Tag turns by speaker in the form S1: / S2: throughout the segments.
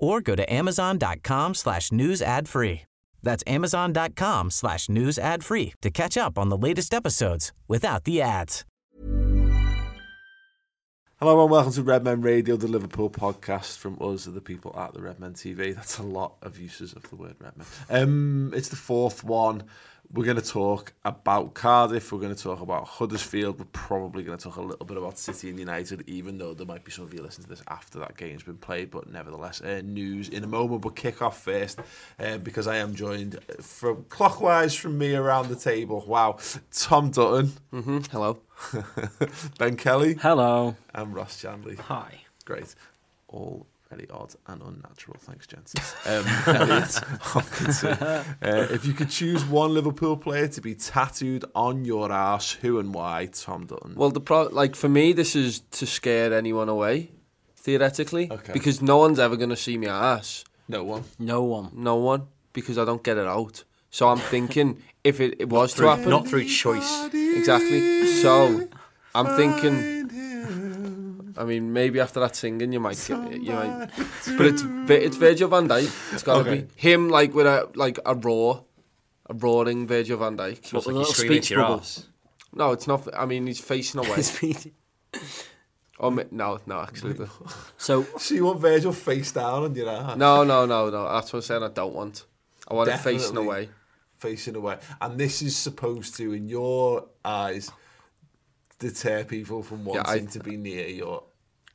S1: or go to amazon.com slash news ad free. That's amazon.com slash news ad free to catch up on the latest episodes without the ads.
S2: Hello and welcome to Redmen Radio, the Liverpool podcast from us, the people at the Redmen TV. That's a lot of uses of the word Redmen. Um, it's the fourth one. We're going to talk about Cardiff. We're going to talk about Huddersfield. We're probably going to talk a little bit about City and United, even though there might be some of you listening to this after that game's been played. But nevertheless, uh, news in a moment. But kick off first uh, because I am joined from clockwise from me around the table. Wow, Tom Dutton.
S3: Mm-hmm. Hello.
S2: ben Kelly.
S4: Hello.
S2: And Ross Chandley.
S4: Hi.
S2: Great. All very odd and unnatural. Thanks, gents. Um, Elliot Hopkinson. Uh, if you could choose one Liverpool player to be tattooed on your ass, who and why? Tom Dutton.
S3: Well, the pro- like for me, this is to scare anyone away, theoretically,
S2: Okay.
S3: because no one's ever gonna see my ass.
S2: no one.
S4: No one.
S3: No one, because I don't get it out. So I'm thinking if it, it was to happen,
S4: not through choice.
S3: exactly. So I'm thinking. I mean, maybe after that singing, you might get it. you might, but it's it's Virgil Van Dijk. It's gotta
S2: Okay.
S3: be him, like with a like a roar, a roaring Virgil Van Dijk.
S4: What,
S5: Looks
S4: with a
S5: like
S4: little speech
S5: to
S4: bubble.
S5: arse.
S3: No, it's not. I mean, he's facing away.
S4: Speech.
S3: oh, ma- no, no, actually, the-
S4: so,
S2: So you want Virgil face down on your ass?
S3: no, no, no, no. That's what I'm saying. I don't want. I want it facing away.
S2: Facing away. And this is supposed to, in your eyes, deter people from
S3: Yeah,
S2: wanting
S3: I-
S2: to be near your,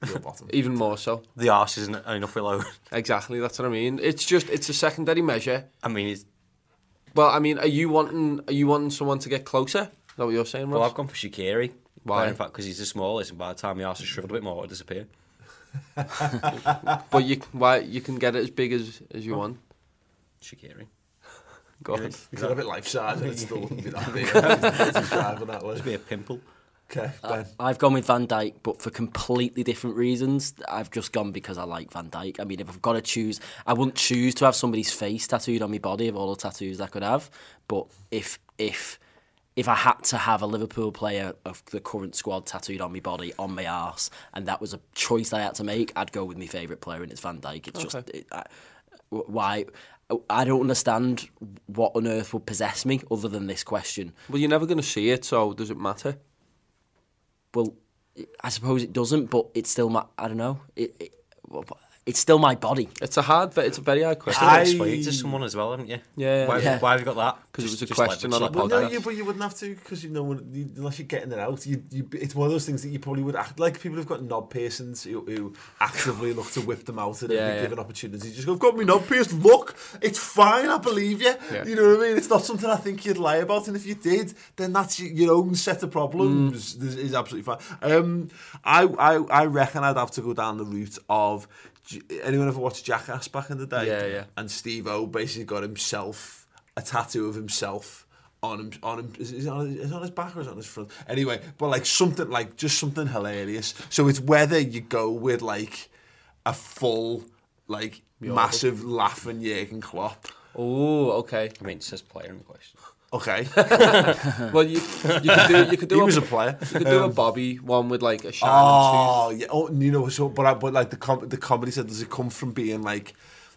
S2: your bottom.
S3: Even more so.
S5: The arse isn't enough alone.
S3: Exactly. That's what I mean. It's just it's a secondary measure.
S5: I mean, it's,
S3: Well, I mean, are you wanting are you wanting someone to get closer? Is that what you're saying,
S5: well, I've gone for Shaqiri.
S3: Why?
S5: In fact, because he's the smallest, and by the time the arse is shriveled a bit more, it'll disappear.
S3: But you why you can get it as big as as you want.
S5: Shaqiri.
S3: Go on.
S2: You could have it life size and it still wouldn't be that big. It's driving that way.
S5: Just be a pimple.
S2: Okay, uh, Ben.
S4: I've gone with Van Dijk, but for completely different reasons. I've just gone because I like Van Dijk. I mean, if I've got to choose, I wouldn't choose to have somebody's face tattooed on my body of all the tattoos I could have. But if if if I had to have a Liverpool player of the current squad tattooed on my body, on my arse, and that was a choice I had to make, I'd go with my favourite player, and it's Van Dijk. It's just it, I, why. I don't understand what on earth would possess me other than this question.
S3: Well, you're never going to see it, so does it matter?
S4: Well, I suppose it doesn't, but it's still my. I don't know. It, it, it's still my body.
S3: It's a hard, but it's a very hard question.
S5: Still
S2: I-
S5: explain to someone as well, haven't you?
S3: Yeah,
S5: Why,
S4: yeah.
S5: why have you got that?
S3: Because it was a
S5: just like-
S3: question on a
S5: like
S2: Well,
S3: podcast.
S2: no, you, but you wouldn't have to because you know when- you, unless you're getting it out. You, you, it's one of those things that you probably would act like people who've got knob piercings who, who actively look to whip them out at
S3: Yeah,
S2: every
S3: yeah.
S2: given opportunity. Just go, I've got me knob pierced. Look, it's fine. I believe you.
S3: Yeah.
S2: You know what I mean? It's not something I think you'd lie about. And if you did, then that's your, your own set of problems.
S3: Mm.
S2: Is, is absolutely fine. Um, I, I, I reckon I'd have to go down the route of. J- Anyone ever watched Jackass back in the day?
S3: Yeah, yeah.
S2: And Steve O basically got himself a tattoo of himself on him on him is, is, it on, his, is it on his back or is it on his front anyway but like something like just something hilarious so it's whether you go with like a full like massive laughing Jurgen Klopp
S3: Oh, okay.
S5: I mean, it says player in the question.
S2: Okay
S3: Well, you you could do you could do
S2: he
S3: a,
S2: was a player
S3: you could do a um, Bobby one with like a shine
S2: oh yeah oh you know so but I, but like the com- the comedy said does it come from being like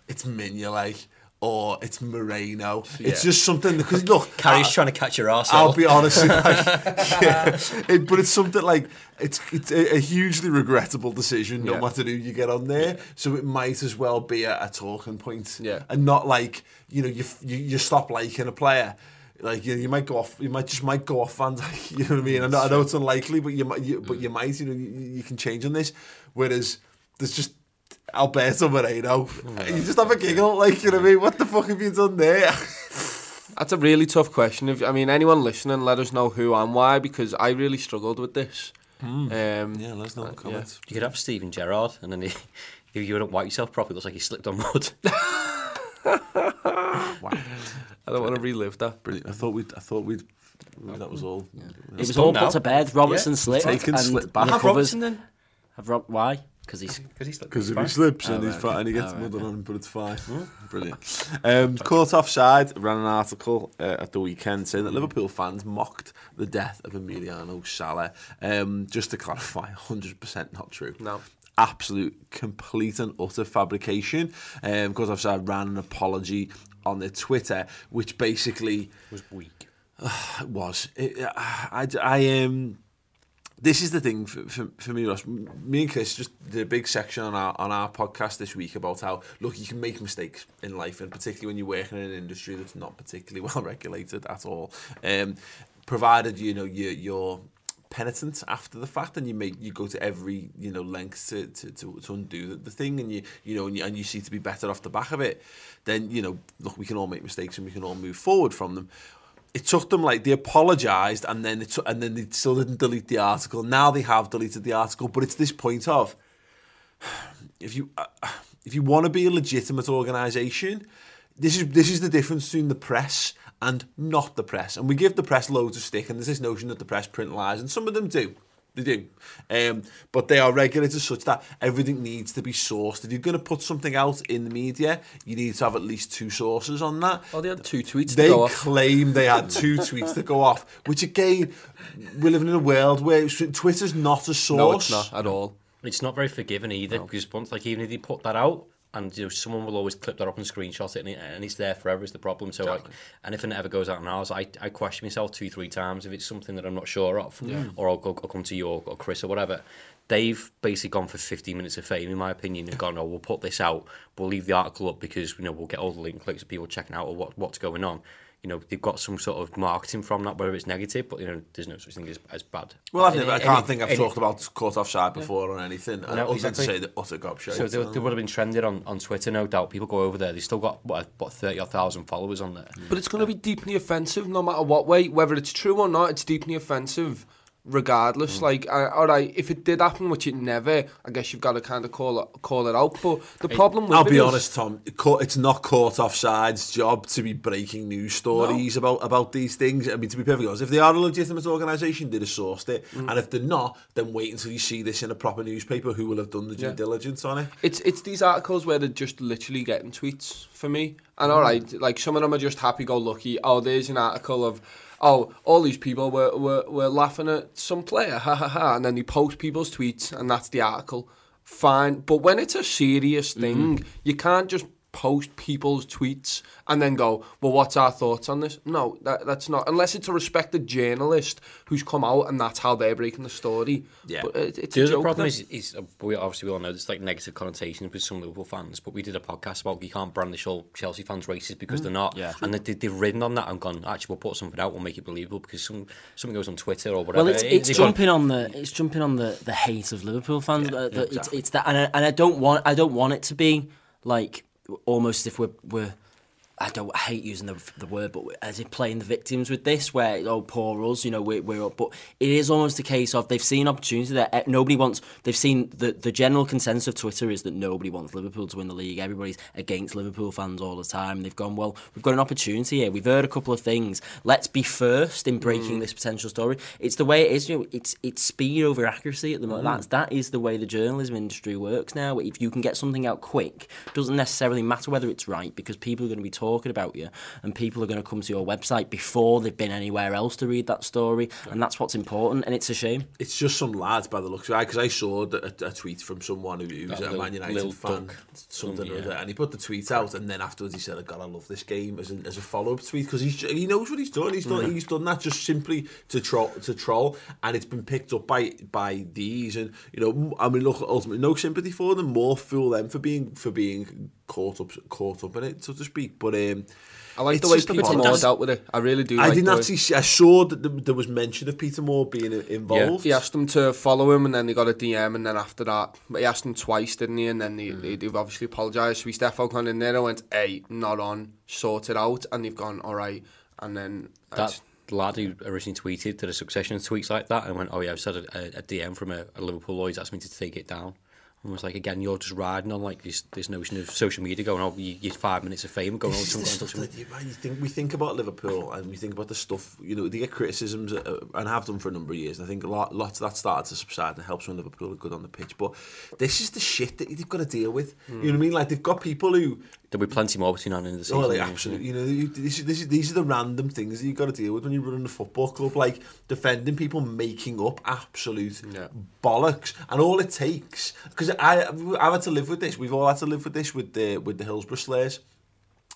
S2: it's Minya like or it's Moreno it's just something because look
S5: Karius
S2: I-
S5: trying to catch your ass.
S2: I'll be honest, like, yeah, it, but it's something like it's it's a, a hugely regrettable decision, no
S3: Yeah.
S2: matter who you get on there. So it might as well be a, a talking point,
S3: Yeah.
S2: and not like you know you you, you stop liking a player. Like you, you might go off, you might just might go off Van Dijk. You know what I mean? I know, I know it's unlikely, but you might, you, but mm. you might. You know, you, you can change on this. Whereas there's just Alberto Moreno. Oh, you just have a giggle, like you know what I mean? What the fuck have you done there?
S3: That's a really tough question. If I mean anyone listening, let us know who and why because I really struggled with this. Hmm. Um,
S2: yeah, let's know in the uh, comments.
S5: You could have Steven Gerrard, and then he, if you don't wipe yourself properly, it looks like you slipped on mud.
S3: I don't want to relive that.
S2: Brilliant. I thought we'd. I thought we'd. That was all.
S4: It was all
S5: now.
S4: put to bed. Robertson
S5: Yeah.
S4: slipped
S2: Taken,
S4: and
S2: slipped back.
S5: Have
S4: recovers.
S5: Robertson then?
S4: Have Rob- why? Because he's
S5: Because slipped.
S2: Because if he slips and
S4: Oh,
S2: he's
S4: right,
S2: fat and he gets
S4: Oh,
S2: mud
S4: okay.
S2: on him, but it's fine. Brilliant. Um, caught offside ran an article uh, at the weekend saying that Liverpool fans mocked the death of Emiliano Sala. Um, just to clarify, 100% not true.
S3: No.
S2: Absolute, complete and utter fabrication. Um, caught offside ran an apology on their Twitter, which basically
S5: was weak.
S2: it was. It, I, I um. This is the thing for, for, for me, Ross. Me and Chris just did a big section on our on our podcast this week about how look you can make mistakes in life, and particularly when you're working in an industry that's not particularly well regulated at all. Um, provided you know you you're penitent after the fact and you make you go to every you know length to to, to, to undo the, the thing and you you know and you, and you see to be better off the back of it. Then you know look we can all make mistakes and we can all move forward from them. It took them like they apologized and then it and then they still didn't delete the article. Now they have deleted the article but it's this point of if you uh, if you want to be a legitimate organization this is this is the difference between the press and not the press. And we give the press loads of stick and there's this notion that the press print lies and some of them do. They do. Um, but they are regulated such that everything needs to be sourced. If you're going to put something out in the media you need to have at least two sources on that.
S3: Oh, they had two tweets
S2: they
S3: to go off.
S2: claim they had two tweets to go off which again we're living in a world where Twitter's not a source
S3: No, it's not at all.
S5: It's not very forgiving either because once, like, even if they put that out, and you know, someone will always clip that up and screenshot it, and, it, and it's there forever. Is the problem? So, like, and if it ever goes out on ours, I, I question myself two, three times if it's something that I'm not sure of, or I'll, go, I'll come to you or, or Chris or whatever. They've basically gone for 15 minutes of fame, in my opinion, and gone, oh, we'll put this out, we'll leave the article up because you know we'll get all the link clicks of people checking out or what, what's going on. You know, they've got some sort of marketing from that, whether it's negative, but you know, there's no such thing as, as bad.
S2: Well, I've
S5: And-
S2: never, I can't
S5: and-
S2: think I've
S5: and-
S2: talked about caught offside before or anything.
S5: No,
S2: other than
S5: exactly.
S2: to say the utter gobshite.
S5: So they, they would have been trended on, on Twitter, no doubt. People go over there. They've still got what, what thirty odd thousand followers on there.
S3: But it's going to be deeply offensive no matter what way. Whether it's true or not, it's deeply offensive regardless. Like, uh, all right, if it did happen, which it never, I guess you've got to kind of call it call it out. But the problem with
S2: I'll be
S3: is-
S2: honest, Tom. It's not caught offside's job to be breaking news stories about about these things. I mean, to be perfectly honest, if they are a legitimate organisation, they'd have sourced it,
S3: Mm.
S2: and if they're not, then wait until you see this in a proper newspaper who will have done the due
S3: Yeah.
S2: diligence on it.
S3: It's it's these articles where they're just literally getting tweets for me. And all right, like some of them are just happy go lucky. Oh, there's an article of oh, all these people were, were, were laughing at some player, ha ha ha, and then you post people's tweets and that's the article. Fine. But when it's a serious mm-hmm. thing, you can't just post people's tweets and then go, well, what's our thoughts on this? No, that, that's not. Unless it's a respected journalist who's come out and that's how they're breaking the story.
S2: Yeah.
S3: But it, it's
S5: The
S3: a
S5: other
S3: joke
S5: problem is, is uh, we obviously we all know there's like negative connotations with some Liverpool fans, but we did a podcast about you can't brand the show Chelsea fans racist because they're not,
S4: Yeah.
S5: and they, they've ridden on that and gone actually we'll put something out, we'll make it believable because some something goes on Twitter or whatever.
S4: Well, it's, it's
S5: They've gone-
S4: jumping on the it's jumping on the, the hate of Liverpool fans. Uh, the- it's, it's that, and I, and I don't want I don't want it to be like almost if we're we're. I don't. I hate using the the word, but as if playing the victims with this, where oh poor us, you know, we're, we're up. But it is almost a case of they've seen opportunity there. Eh, Nobody wants. They've seen the the general consensus of Twitter is that nobody wants Liverpool to win the league. Everybody's against Liverpool fans all the time. They've gone well. We've got an opportunity here. We've heard a couple of things. Let's be first in breaking this potential story. It's the way it is. You know, it's it's speed over accuracy at the moment. That's that is the way the journalism industry works now. If you can get something out quick, doesn't necessarily matter whether it's right because people are going to be talking about you and people are going to come to your website before they've been anywhere else to read that story, and that's what's important. And it's a shame.
S2: It's just some lads by the looks of it, because I saw a, a tweet from someone who, who was
S5: That
S2: a Man United
S5: Lil
S2: fan,
S5: Duck.
S2: something or other, and he put the tweet out, and then afterwards he said, oh, "God, I love this game" as, an, as a follow up tweet because he knows what he's done. He's done he's done that just simply to troll to troll, and it's been picked up by by these, and you know, I mean, look, ultimately, no sympathy for them, more fool them for being for being caught up caught up in it, so to speak. But um,
S3: I like the way
S2: just a
S3: Peter Moore
S2: that's-
S3: dealt with it. I really do.
S2: I
S3: like
S2: didn't
S3: the way-
S2: actually. See, I saw that there- there was mention of Peter Moore being involved.
S3: He asked them to follow him, and then they got a DM, and then after that, he asked them twice, didn't he? And then they, they, they've obviously apologised. So we Stefan gone in there and went, "Hey, not on, sort it out," and they've gone, "All right," and then
S5: that lad who originally tweeted did a succession of tweets like that and went, oh yeah, I've said a, a, a DM from a, a Liverpool Lloyd's asked me to take it down. Almost like again, you're just riding on like this this notion of social media going, oh, you get five minutes of fame going on
S2: This is
S5: some
S2: the
S5: kind of
S2: stuff that you, man, you think we think about Liverpool and we think about the stuff you know they get criticisms uh, and have done for a number of years. And I think a lot lots of that started to subside and helps when Liverpool are good on the pitch. But this is the shit that they've got to deal with. You know what I mean? Like they've got people who
S5: There'll be plenty more between now and the the oh, season.
S2: Oh, like, absolutely. You know, you- this, is- this, these are the random things that you've got to deal with when you're running a football club, like defending people making up absolute
S3: Yeah.
S2: bollocks, and all it takes. Because I, I've had to live with this. We've all had to live with this with the with the Hillsborough Slayers.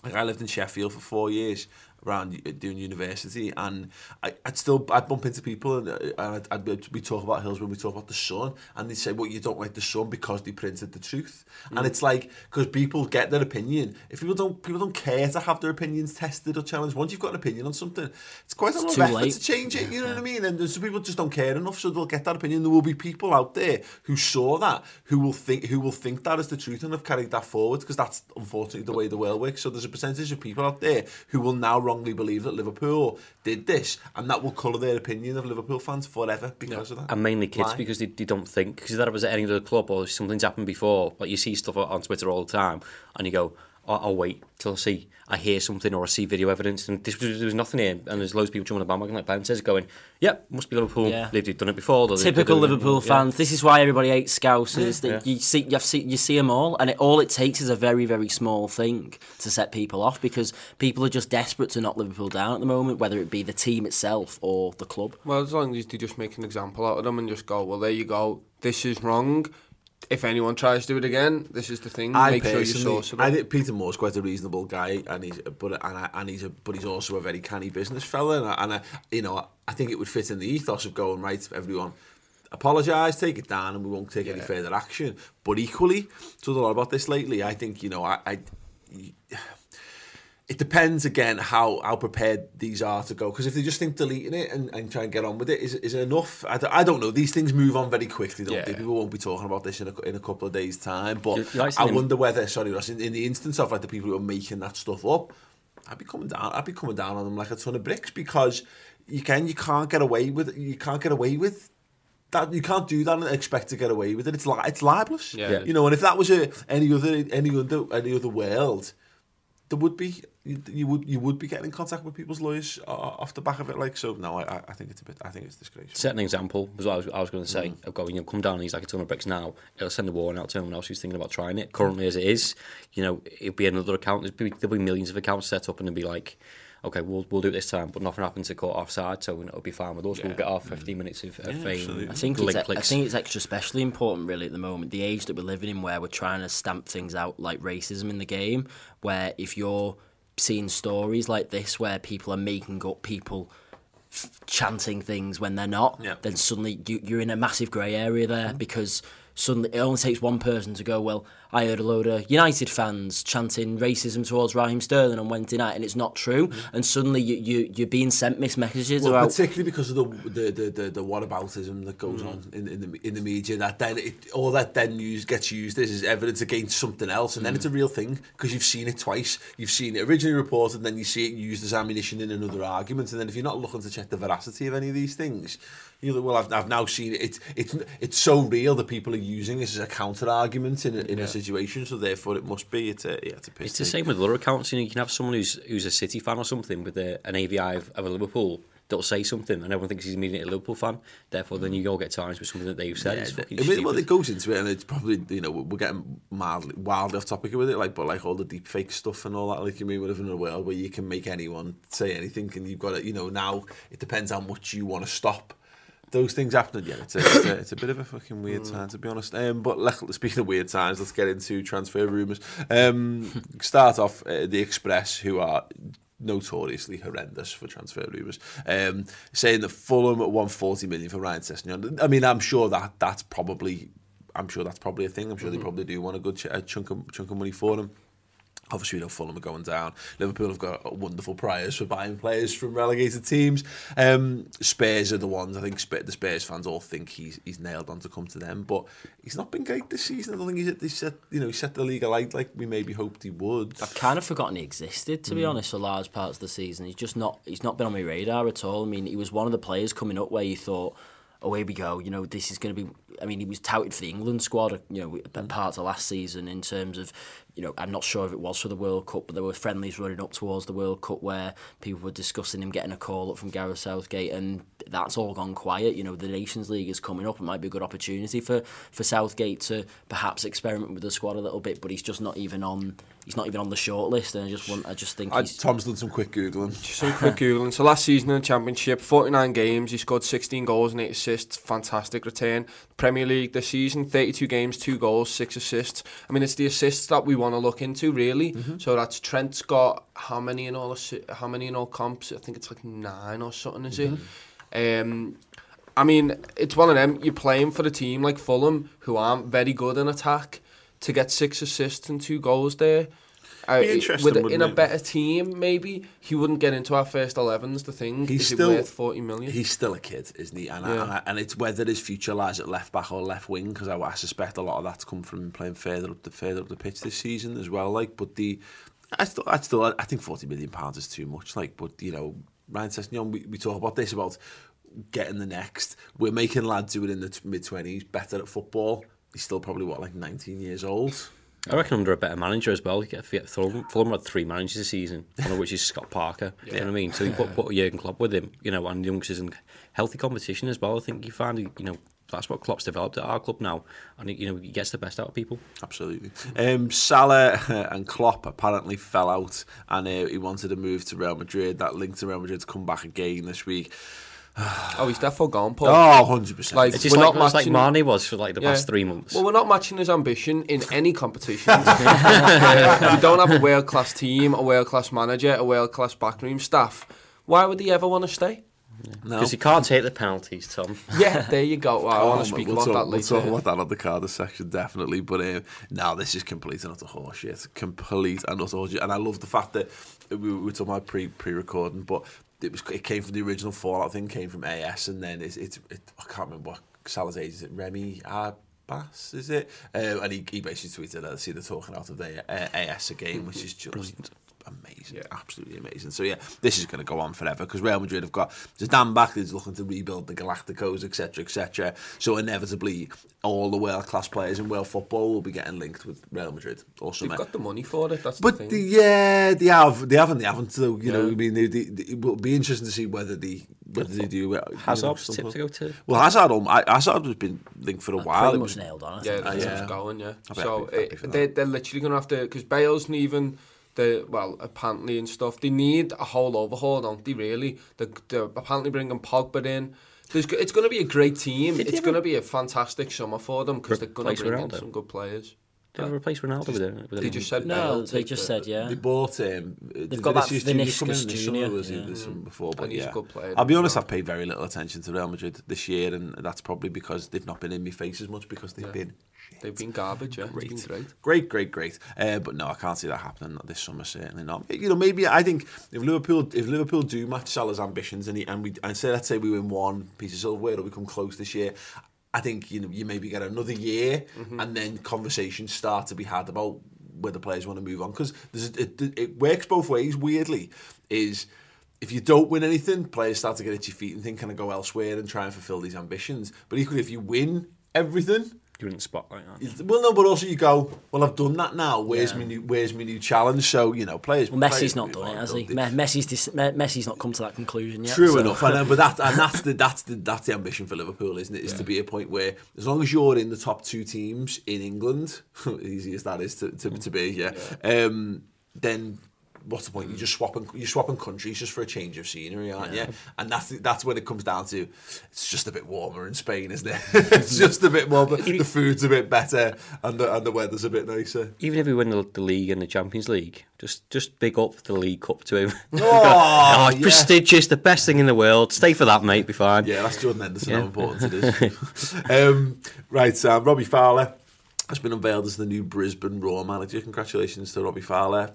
S2: Like I lived in Sheffield for four years, around uh, doing university, and I, I'd still I'd bump into people and, uh, and I'd, I'd we talk about Hillsborough, we talk about the Sun, and they'd say, "Well, you don't like the Sun because they printed the truth," and it's like because people get their opinion. If people don't people don't care to have their opinions tested or challenged, once you've got an opinion on something, it's quite a lot of effort
S4: late.
S2: to change it. You know what I mean? And some people just don't care enough, so they'll get that opinion. There will be people out there who saw that, who will think who will think that is the truth and have carried that forward because that's unfortunately the way the world works. So there's a percentage of people out there who will now wrongly believe that Liverpool did this, and that will colour their opinion of Liverpool fans forever because of that.
S5: and mainly kids
S2: Lie.
S5: because they, they don't think because that was at any other club or something's happened before like you see stuff on Twitter all the time and you go oh, I'll wait till I see I hear something or I see video evidence and this there was nothing here and there's loads of people jumping on the bandwagon like Ben says going yep must be Liverpool
S4: Yeah.
S5: they've, they've done it before or
S4: Typical
S5: they're it."
S4: Liverpool
S5: Yeah.
S4: fans. This is why everybody hates Scousers. that
S5: Yeah.
S4: You see, you see, you see them all, and it, all it takes is a very, very small thing to set people off because people are just desperate to knock Liverpool down at the moment, whether it be the team itself or the club.
S3: Well, as long as you just make an example out of them and just go, well, there you go, this is wrong. If anyone tries to do it again, this is the thing.
S2: I
S3: make sure you source it.
S2: I think Peter Moore's quite a reasonable guy, and he's but and, I, and he's a, but he's also a very canny business fella, and, I, and I, you know I think it would fit in the ethos of going right, everyone. Apologise, take it down, and we won't take any further action. But equally, told a lot about this lately. I think you know I, I it depends again how how prepared these are to go because if they just think deleting it and, and try and get on with it is, is it enough I don't, I don't know these things move on very quickly don't they people won't be talking about this in a, in a couple of days time but
S5: You- you like
S2: I wonder whether sorry Ross in, in the instance of like the people who are making that stuff up I'd be coming down I'd be coming down on them like a ton of bricks because you can you can't get away with you can't get away with that you can't do that and expect to get away with it. It's li- it's libelous.
S3: Yeah.
S2: You know, and if that was a, any other any other any other world, there would be you, you would you would be getting in contact with people's lawyers uh, off the back of it. Like so, no, I, I- I think it's a bit. I think it's disgraceful.
S5: set an example was what I was, I was going to say
S2: Mm.
S5: of going you know come down and he's like a ton of bricks now it'll send a warning out to anyone else who's thinking about trying it currently as it is you know it'll be another account there'll be, there'll be millions of accounts set up and it'll be like okay we'll, we'll do it this time but nothing happens to caught offside so it'll be fine. With us we'll get our 15 minutes of, of fame.
S4: I think it's, I think it's extra especially important really at the moment the age that we're living in where we're trying to stamp things out like racism in the game where if you're seeing stories like this where people are making up people f- chanting things when they're not
S2: Yeah.
S4: then suddenly you, you're in a massive grey area there mm-hmm. because suddenly it only takes one person to go well I heard a load of United fans chanting racism towards Raheem Sterling on Wednesday night and it's not true mm. and suddenly you, you, you're being sent missed messages
S2: Well,
S4: about
S2: particularly because of the the the, the, the whataboutism that goes mm. on in, in the in the media, that then it, all that then use, gets used as is evidence against something else, and then mm. it's a real thing because you've seen it twice. You've seen it originally reported, and then you see it used as ammunition in another argument, and then if you're not looking to check the veracity of any of these things. You're like, well, I've, I've now seen it. It's it's it's so real that people are using this as a counter argument in a, in a situation. So therefore, it must be. It's a yeah, it's a piss
S5: It's the same with other accounts. You know, you can have someone who's who's a City fan or something with a, an AVI of, of a Liverpool that'll say something, and everyone thinks he's immediately a Liverpool fan. Therefore, then mm. you all get times with something that they've said. it's fucking
S2: I mean, well, it goes into it, and it's probably you know we're getting mildly wildly off topic with it, like but like all the deep fake stuff and all that. Like you mean, we live in a world where you can make anyone say anything, and you've got to you know now it depends how much you want to stop those things happening. Yeah, it's a, it's a, it's a bit of a fucking weird time to be honest. Um, but like, speaking of weird times, let's get into transfer rumours. Um, start off uh, the Express, who are notoriously horrendous for transfer rumours, um, saying that Fulham at 140 million for Ryan Sessegnon. I mean, I'm sure that that's probably, I'm sure that's probably a thing. I'm sure they probably do want a good ch- a chunk of chunk of money for him. Obviously, we know Fulham are going down. Liverpool have got wonderful priors for buying players from relegated teams. Um, Spurs are the ones I think the Spurs fans all think he's he's nailed on to come to them, but he's not been great this season. I don't think he's, he's set you know he set the league alight like we maybe hoped he would.
S4: I've kind of forgotten he existed, to be
S2: Mm.
S4: honest, for large parts of the season. He's just not he's not been on my radar at all. I mean, he was one of the players coming up where you thought, oh, here we go. You know, this is going to be. I mean, he was touted for the England squad, you know, at mm. parts of last season in terms of, you know, I'm not sure if it was for the World Cup, but there were friendlies running up towards the World Cup where people were discussing him getting a call up from Gareth Southgate, and that's all gone quiet. You know, the Nations League is coming up. It might be a good opportunity for, for Southgate to perhaps experiment with the squad a little bit, but he's just not even on. He's not even on the short list, and I just want. I just think he's.
S2: Tom's done some quick googling.
S3: Some quick googling. So last season in the Championship, 49 games, he scored 16 goals and 8 assists. Fantastic return. Premier League this season 32 games, 2 goals, 6 assists. I mean, it's the assists that we want to look into, really.
S2: Mm -hmm.
S3: So that's Trent's got how many in all how many in all comps? I think it's like 9 or something, is
S2: mm -hmm.
S3: it? Mm-hmm. Um, I mean, it's one of them. You're playing for a team like Fulham, who aren't very good in attack, to get six assists and two goals there uh,
S2: be interesting,
S3: with, in
S2: it?
S3: a better team, maybe he wouldn't get into our first 11s. The thing
S2: he's still
S3: worth 40 million.
S2: He's still a kid, isn't he? And,
S3: yeah.
S2: I, and, I, and it's whether his future lies at left back or left wing because I, I suspect a lot of that's come from playing further up the further up the pitch this season as well. Like, but the I still, I still, I think 40 million pounds is too much. Like, but you know, Ryan Sessegnon, we, we talk about this about getting the next. We're making lads who are in the mid 20s better at football. He's still probably what like 19 years old.
S5: I reckon under a better manager as well. You get get Fulham, Fulham had three managers this season, one of which is Scott Parker. You know what I mean? So you put, put Jurgen Klopp with him, you know, and youngsters in healthy competition as well. I think you find, you know, that's what Klopp's developed at our club now, and you know he gets the best out of people.
S2: Absolutely. Um, Salah and Klopp apparently fell out, and uh, he wanted to move to Real Madrid. That link to Real Madrid to come back again this week.
S3: oh, he's definitely gone, Paul.
S2: Oh, 100%.
S3: Like,
S5: It's just
S3: We're
S5: like,
S3: not
S5: it's like Marnie was for like the
S3: Yeah.
S5: past three months.
S3: Well, we're not matching his ambition in any competition. we don't have a world class team, a world class manager, a world class backroom staff. Why would he ever want to stay?
S2: no.
S5: Because he can't take the penalties, Tom.
S3: Yeah, there you go. Well, I want to speak
S2: we'll
S3: about
S2: talk,
S3: that
S2: We'll
S3: later.
S2: talk about that on the Cardiff section, definitely. But um, now this is complete and utter horseshit. Complete and utter horseshit. And I love the fact that we we were talking about pre pre recording, but it was it came from the original Fallout thing, came from AS, and then it's, it's it, I can't remember what Salah's age is. It Ramy Abbas, is it? Uh, and he, he basically tweeted, "I see the talking out of the uh, AS again," which is just. Amazing, absolutely amazing. So yeah, this is going to go on forever because Real Madrid have got Zidane back. He's looking to rebuild the Galacticos, etc., etc. So inevitably, all the world class players in world football will be getting linked with Real Madrid or
S3: They've got the money for it. That's
S2: But
S3: the
S2: the, yeah, they have, they haven't, they haven't. So you know, I mean, they, they, they- it will be interesting to see whether they whether they do. uh, you know,
S5: Hazard's tip to go to.
S2: Well, Hazard, um, I- Hazard has been linked for a while.
S4: pretty
S2: It
S4: much
S2: was-
S4: nailed on. I
S3: Yeah,
S4: think.
S3: that's
S2: yeah.
S3: going, yeah. So
S2: I'd happy
S3: it,
S2: for that.
S3: they, they're literally going to have to, because Bale's not even, the well, apparently and stuff, they need a whole overhaul, don't they, really? They're, they're apparently bringing Pogba in. There's, it's going to be a great team.
S5: Did
S3: It's going to be a fantastic summer for them because they're going to bring in some good players.
S5: Did they replace Ronaldo with it? With
S3: They
S5: a-
S3: just said
S4: No,
S3: Bale
S4: they just said yeah.
S2: They bought him. They've
S4: got that
S2: come in
S4: Vinicius
S2: this
S4: Junior,
S2: summer, was
S4: yeah.
S2: This summer before, but
S3: And he's a
S2: yeah.
S3: good player
S2: I'll be honest,
S3: well.
S2: I've paid very little attention to Real Madrid this year, and that's probably because they've not been in my face as much because they've been
S3: They've been garbage, yeah. It's been great.
S2: Great, great, great. Uh, but no, I can't see that happening this summer. Certainly not. You know, maybe I think if Liverpool, if Liverpool do match Salah's ambitions, and he, and we, and say let's say we win one piece of silverware, or we come close this year. I think you know you maybe get another year, mm-hmm. and then conversations start to be had about whether players want to move on because it, it, works both ways. Weirdly, is if you don't win anything, players start to get itchy feet and think, can I go elsewhere and try and fulfil these ambitions? But equally, if you win everything,
S5: You're in the spotlight. aren't you?
S2: well, no, but also you go, well, I've done that now. Where's my new, where's my new challenge? So you know, players.
S4: Well,
S2: players
S4: Messi's not
S2: move
S4: done it, has he? Me- Messi's dis- Me- Messi's not come to that conclusion yet.
S2: True
S4: so-
S2: enough, I know, but that and that's the that's the that's the ambition for Liverpool, isn't it? Is to be a point where as long as you're in the top two teams in England, easy as that is to, to, to be, yeah, Um, then what's the point? You're just swapping you're swapping countries just for a change of scenery, aren't you? And that's that's when it comes down to it's just a bit warmer in Spain, isn't it? it's just a bit more, but the food's a bit better and the and the weather's a bit nicer.
S5: Even if we win the, the league and the Champions League, just just big up the League Cup to him.
S2: Oh,
S5: it's prestigious, the best thing in the world. Stay for that, mate. Be fine.
S2: Yeah, that's Jordan Henderson,
S5: Yeah.
S2: how important it is. um, right, Sam, Robbie Fowler has been unveiled as the new Brisbane Roar manager. Congratulations to Robbie Fowler.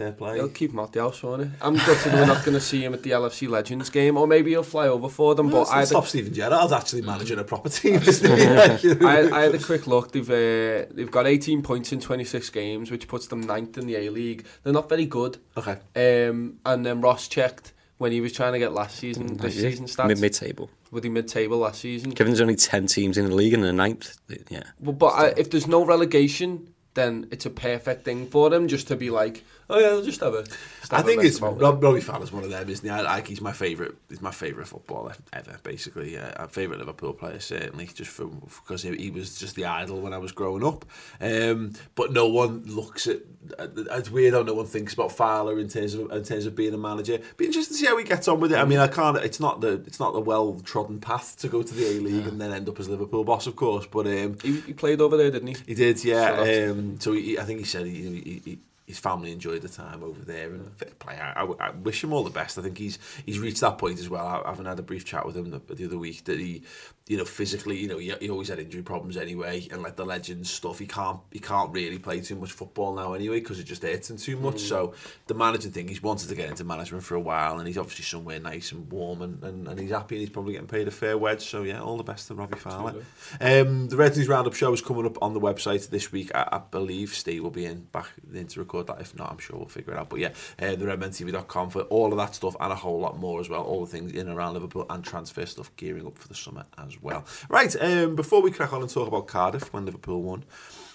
S2: Fair play.
S3: He'll keep him at the house, won't he? I'm gutted we're not going to see him at the LFC Legends game, or maybe he'll fly over for them.
S2: Well,
S3: but I had,
S2: stop
S3: a,
S2: Steven Gerrard's actually managing a proper team. Like, you know.
S3: I, I had a quick look. They've uh, they've got 18 points in 26 games, which puts them ninth in the A League. They're not very good.
S2: okay.
S3: Um, and then Ross checked. when he was trying to get last season, this season stats.
S5: Mid mid table.
S3: with the mid-table last season.
S5: Given there's only ten teams in the league and the ninth, yeah.
S3: Well, but uh, if there's no relegation, then it's a perfect thing for them just to be like, oh yeah, I'll just have a. just have a
S2: think it's. Rob, Robbie Fowler's one of them, isn't he? I, like he's my favourite. He's my favourite footballer ever, basically. Uh, favourite Liverpool player, certainly, just for because he, he was just the idol when I was growing up. Um, but no one looks at. It's weird how no one thinks about Fowler in terms of in terms of being a manager. Be interesting to see how he gets on with it. I mean, I can't. It's not the it's not the well trodden path to go to the A League and then end up as Liverpool boss, of course. But um,
S3: He, he played over there, didn't he?
S2: he did, yeah.
S3: So
S2: um, so he, I think he said he, he, he, his family enjoyed the time over there, and fair play. I, I, I wish him all the best. I think he's he's reached that point as well. I, haven't had a brief chat with him the, the other week that he, you know, physically, you know, he, he always had injury problems anyway, and like the legends stuff, he can't he can't really play too much football now anyway because it just hurts him too much. So the managing thing, he's wanted to get into management for a while, and he's obviously somewhere nice and warm, and, and, and he's happy, and he's probably getting paid a fair wedge. So yeah, all the best to Robbie Fowler. Um, the Red News Roundup show is coming up on the website this week. I, I believe Steve will be in back in to that. If not, I'm sure we'll figure it out. But yeah, uh, the redmentv.com for all of that stuff and a whole lot more as well. All the things in and around Liverpool and transfer stuff gearing up for the summer as well. Right, um, before we crack on and talk about Cardiff when Liverpool won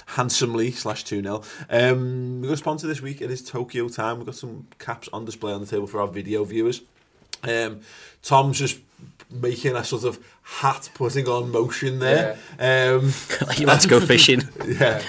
S2: handsomely slash 2 0. Um, we've got a sponsor this week. It is Tokyo time. We've got some caps on display on the table for our video viewers. Um, Tom's just making a sort of hat putting on motion there. Um,
S5: Let's go fishing.
S2: yeah.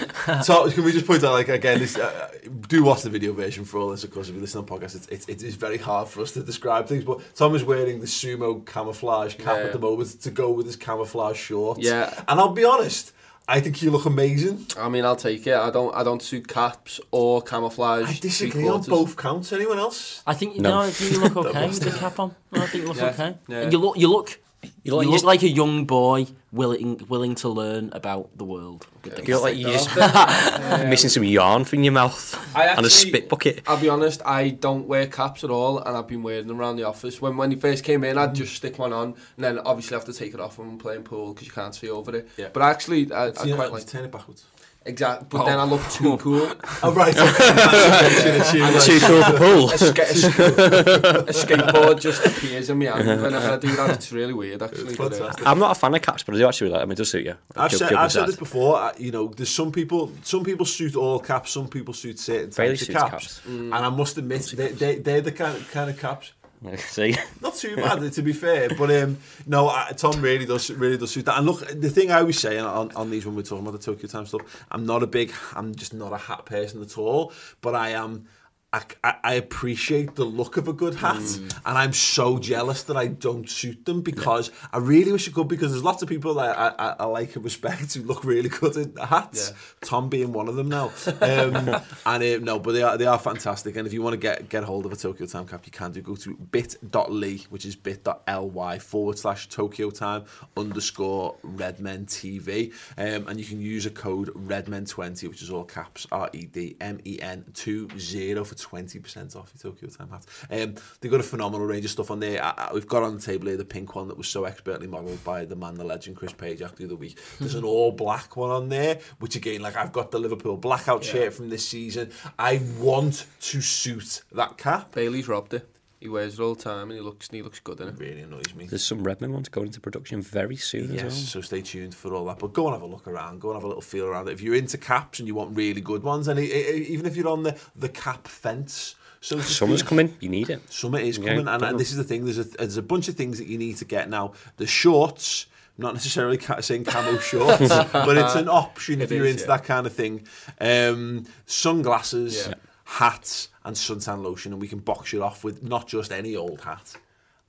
S2: So can we just point out, like again, this, uh, do watch the video version for all this. Of course, if you listen on podcast, it's, it's it is very hard for us to describe things. But Tom is wearing the sumo camouflage cap
S3: Yeah.
S2: at the moment to go with his camouflage shorts.
S3: Yeah.
S2: and I'll be honest, I think you look amazing.
S3: I mean, I'll take it. I don't. I don't suit caps or camouflage.
S2: I disagree on
S3: three-quarters.
S2: both counts. Anyone else?
S4: I think
S5: No.
S4: no. I think you look okay with the cap on. No, I think you look
S3: Yeah,
S4: okay.
S3: yeah.
S4: You look, you look, you
S5: You
S4: look,
S5: look like you
S4: like,
S5: just-
S4: a young boy willing willing to learn about the world. With
S5: You look like
S3: you're
S5: just
S3: that off
S5: missing some yarn from your mouth
S3: I
S5: and a spit bucket.
S3: I'll be honest, I don't wear caps at all, and I've been wearing them around the office. When when he first came in, I'd mm-hmm. just stick one on, and then obviously have to take it off when I'm playing pool because you can't see over it.
S2: Yeah.
S3: But actually, I, I quite like
S2: turn it backwards.
S3: Exactly. But then I look too cool.
S2: Oh right. okay.
S5: Too cool for pool.
S3: a, ska- a, a skateboard just appears in my hand whenever I do that. It's really weird, actually. But, uh,
S5: I'm not a fan of caps, but I do actually like them. It does suit you.
S2: I've said, I've said this before. uh, You know, there's some people. Some people suit all caps. Some people suit certain
S5: Bailey
S2: types of
S5: suits
S2: caps.
S5: caps.
S2: And I must admit, they, they, they're the kind of, kind of caps.
S5: See,
S2: Not too bad, to be fair. But um, no, I, Tom really does really does suit that. And look, the thing I always say on, on these when we're talking about the Tokyo Time stuff, I'm not a big, I'm just not a hat person at all. But I am. I, I I appreciate the look of a good hat, and I'm so jealous that I don't suit them because I really wish I could. Because there's lots of people that I, I, I like and respect who look really good in hats. Tom being one of them now, um, and uh, no, but they are they are fantastic. And if you want to get get hold of a Tokyo Time cap, you can do. Go to bit.ly, which is bit.ly forward slash Tokyo Time underscore Redmen TV, um, and you can use a code Redmen20, which is all caps R E D M E N 20 for 20% off your Tokyo Time hat. Um, they've got a phenomenal range of stuff on there. I, I, we've got on the table here the pink one that was so expertly modelled by the man, the legend, Chris Page after the other week. There's an all-black one on there, which again, like I've got the Liverpool blackout yeah. shirt from this season. I want to suit that cap.
S3: Bailey's robbed it. He wears it all the time, and he looks he looks good in it.
S2: Really annoys me.
S5: there's some Redmen ones going into production very soon
S2: Yes,
S5: as
S2: so stay tuned for all that. But go and have a look around. Go and have a little feel around it. If you're into caps and you want really good ones, and even if you're on the, the cap fence, so.
S5: Summer's
S2: speak,
S5: coming, you need it.
S2: Summer is
S5: Yeah,
S2: coming, and, and this is the thing. There's a there's a bunch of things that you need to get now. The shorts, not necessarily ca- saying camo shorts, but it's an option if
S3: It
S2: you're
S3: is,
S2: into
S3: yeah.
S2: that kind of thing. Um, sunglasses,
S3: Yeah.
S2: hats, and suntan lotion, and we can box you off with not just any old hat,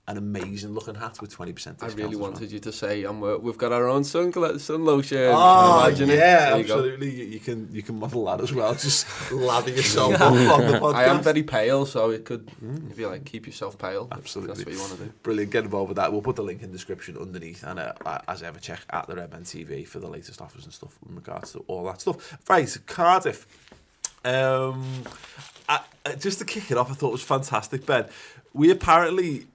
S2: an amazing looking hat with twenty percent discount.
S3: I really
S2: as well.
S3: wanted you to say, um, we're- we've got our own sun, sun lotion.
S2: Oh, yeah, absolutely. You, you can you can model that as well. Just lather yourself up on the podcast.
S3: I am very pale, so it could, if you like, keep yourself pale.
S2: Absolutely.
S3: That's what you want to do.
S2: Brilliant. Get involved with that. We'll put the link in the description underneath. And uh, uh, as ever, check at the Redmen TV for the latest offers and stuff in regards to all that stuff. Right, Cardiff. Um, Just to kick it off, I thought it was fantastic, Ben. We apparently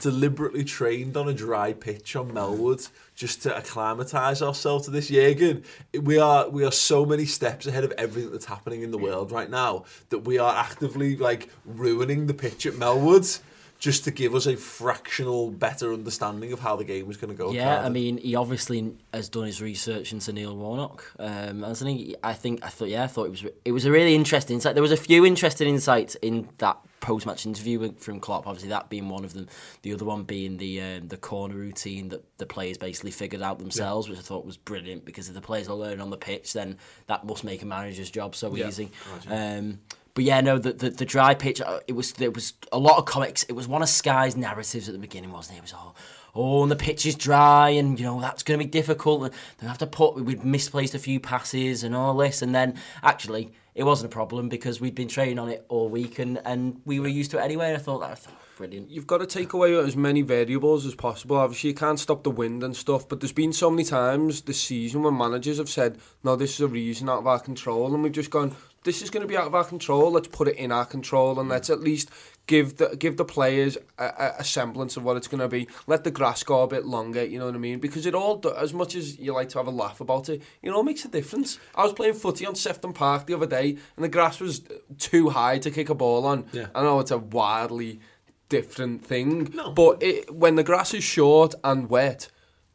S2: deliberately trained on a dry pitch on Melwood just to acclimatise ourselves to this. Jürgen, we are we are so many steps ahead of everything that's happening in the world right now that we are actively like ruining the pitch at Melwood. Just to give us a fractional better understanding of how the game was going to go.
S4: Yeah, I mean, he obviously has done his research into Neil Warnock, um, hasn't he? I think I thought, yeah, I thought it was it was a really interesting insight. There was a few interesting insights in that post-match interview from Klopp. Obviously, that being one of them. The other one being the um, the corner routine that the players basically figured out themselves, yeah. which I thought was brilliant because if the players are learning on the pitch, then that must make a manager's job so yeah. easy. Um, but yeah, no, the, the, the dry pitch. uh, It was there was a lot of comics. It was one of Sky's narratives at the beginning, wasn't it? It was all, oh, and the pitch is dry, and you know that's going to be difficult. They have to put. We'd misplaced a few passes and all this, and then actually it wasn't a problem because we'd been training on it all week, and, and we were used to it anyway. I thought that. I thought, Brilliant.
S3: You've got to take away as many variables as possible. Obviously, you can't stop the wind and stuff, but there's been so many times this season when managers have said, no, this is a reason out of our control, and we've just gone, this is going to be out of our control. Let's put it in our control and mm. let's at least give the give the players a, a semblance of what it's going to be. Let the grass go a bit longer. You know what I mean? Because it all, as much as you like to have a laugh about it, it all makes a difference. I was playing footy on Sefton Park the other day, and the grass was too high to kick a ball on.
S2: Yeah.
S3: I know it's a wildly different thing,
S2: no.
S3: but it, when the grass is short and wet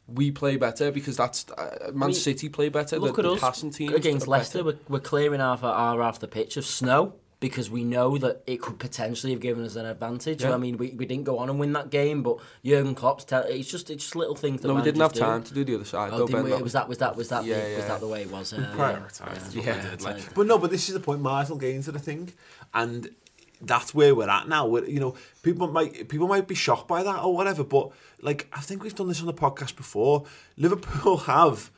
S3: we play better because that's uh, Man I mean, City play better.
S4: Look
S3: the,
S4: at
S3: the
S4: us
S3: passing teams
S4: against Leicester. We're, we're, clearing half our half the pitch of snow because we know that it could potentially have given us an advantage. Yeah. I mean, we, we didn't go on and win that game, but Jurgen Klopp's tell, it's just it's just little things. That
S3: no, we didn't have
S4: do.
S3: time to do the other side.
S4: Oh, didn't we? Was that was that was that yeah, the, yeah. was that the way it was?
S2: Uh, prioritised. Yeah, yeah. yeah. Like, but no, but this is the point. Marginal gains are the thing, and that's where we're at now. We're, you know, people might people might be shocked by that or whatever, but like I think we've done this on the podcast before. Liverpool have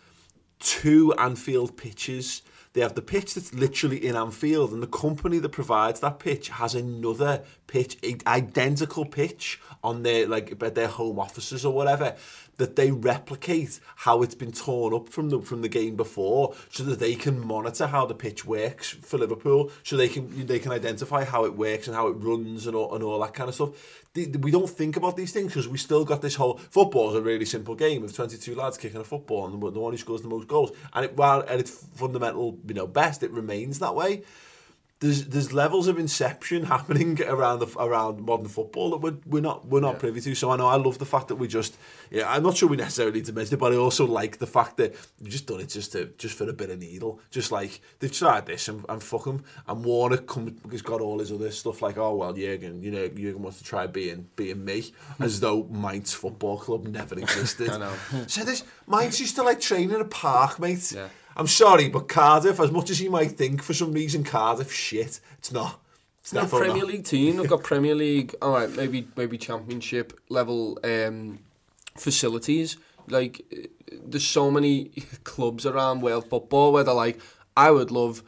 S2: two Anfield pitches. They have the pitch that's literally in Anfield, and the company that provides that pitch has another pitch, identical pitch on their like their home offices or whatever that they replicate how it's been torn up from the from the game before, so that they can monitor how the pitch works for Liverpool, so they can they can identify how it works and how it runs and all, and all that kind of stuff. We don't think about these things because we still got this whole football is a really simple game of 22 lads kicking a football and the one who scores the most goals. And it, while at its fundamental, you know, best, it remains that way there's there's levels of inception happening around the, around modern football that we're, we're not we're not yeah. privy to. So I know I love the fact that we just yeah I'm not sure we necessarily need to mention it, but I also like the fact that we've just done it just to just for a bit of needle. Just like they've tried this and, and fuck them and Warner come has got all his other stuff like oh well Jurgen you know Jurgen wants to try being being me as though Mainz Football Club never existed.
S3: I know.
S2: so this Mainz used to like train in a park, mate.
S3: Yeah.
S2: I'm sorry, but Cardiff, as much as you might think, for some reason, Cardiff, shit, it's not. It's
S3: not Premier not. League team. They've got Premier League, all right, maybe maybe Championship level um, facilities. Like, eh, there's so many clubs around world football where they're like, I would love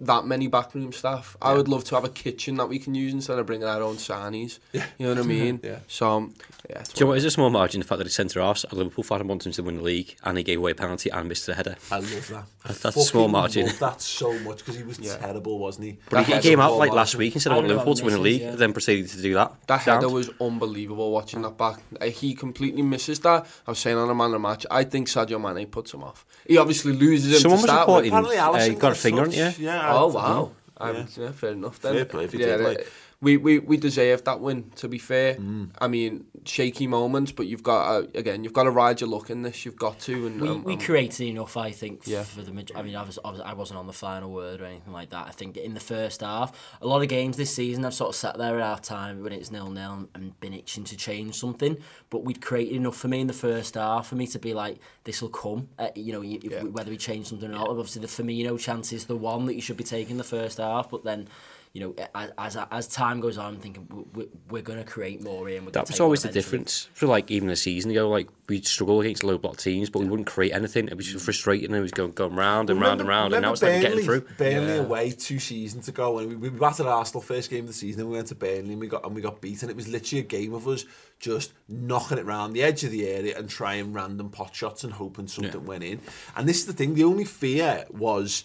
S3: that many backroom staff. Yeah. I would love to have a kitchen that we can use instead of bringing our own sarnies.
S2: Yeah.
S3: You know what I mean?
S2: yeah.
S3: So, um, yeah.
S5: Do you know what is a small margin? The fact that he's centre half, a Liverpool fan wanted him to win the league, and he gave away a penalty and missed the header.
S2: I love that.
S5: That's, that's a small margin.
S2: Love that so much because he was yeah. terrible, wasn't he?
S5: But he, he came out like last week instead of wanting Liverpool to win the league, yeah. then proceeded to do that.
S3: That header was unbelievable watching that back. Uh, he completely misses that. I was saying on a man of the match, I think Sadio Mane puts him off. He obviously loses him
S5: Someone
S3: to
S5: was reporting,
S2: uh,
S5: he got a finger on it,
S2: yeah.
S3: Oh, wow. Yeah. yeah, fair enough then.
S2: Fair play if you yeah, did, like
S3: we, we, we deserved that win. To be fair,
S2: mm.
S3: I mean shaky moments, but you've got uh, again you've got to ride your luck in this. You've got to. And
S4: we,
S3: um,
S4: we
S3: um,
S4: created enough, I think.
S3: Yeah.
S4: For the I mean, I was, I was I wasn't on the final word or anything like that. I think in the first half, a lot of games this season, I've sort of sat there at half time when it's nil nil and been itching to change something. But we'd created enough for me in the first half for me to be like, this will come. Uh, you know, if, yeah. whether we change something or not. Obviously, the Firmino chance is the one that you should be taking the first half, but then you know, as as time goes on, I'm thinking we're, we're going to create more here.
S5: that was always the difference. For like even a season ago, like we'd struggle against low block teams, but yeah. we wouldn't create anything. It was just frustrating. It was going going round and round and round, and now it's like getting through.
S2: Burnley yeah. away two seasons ago, and we, we battered Arsenal first game of the season, and we went to Burnley and we got and we got beaten. It was literally a game of us just knocking it round the edge of the area and trying random pot shots and hoping something yeah. went in. And this is the thing: the only fear was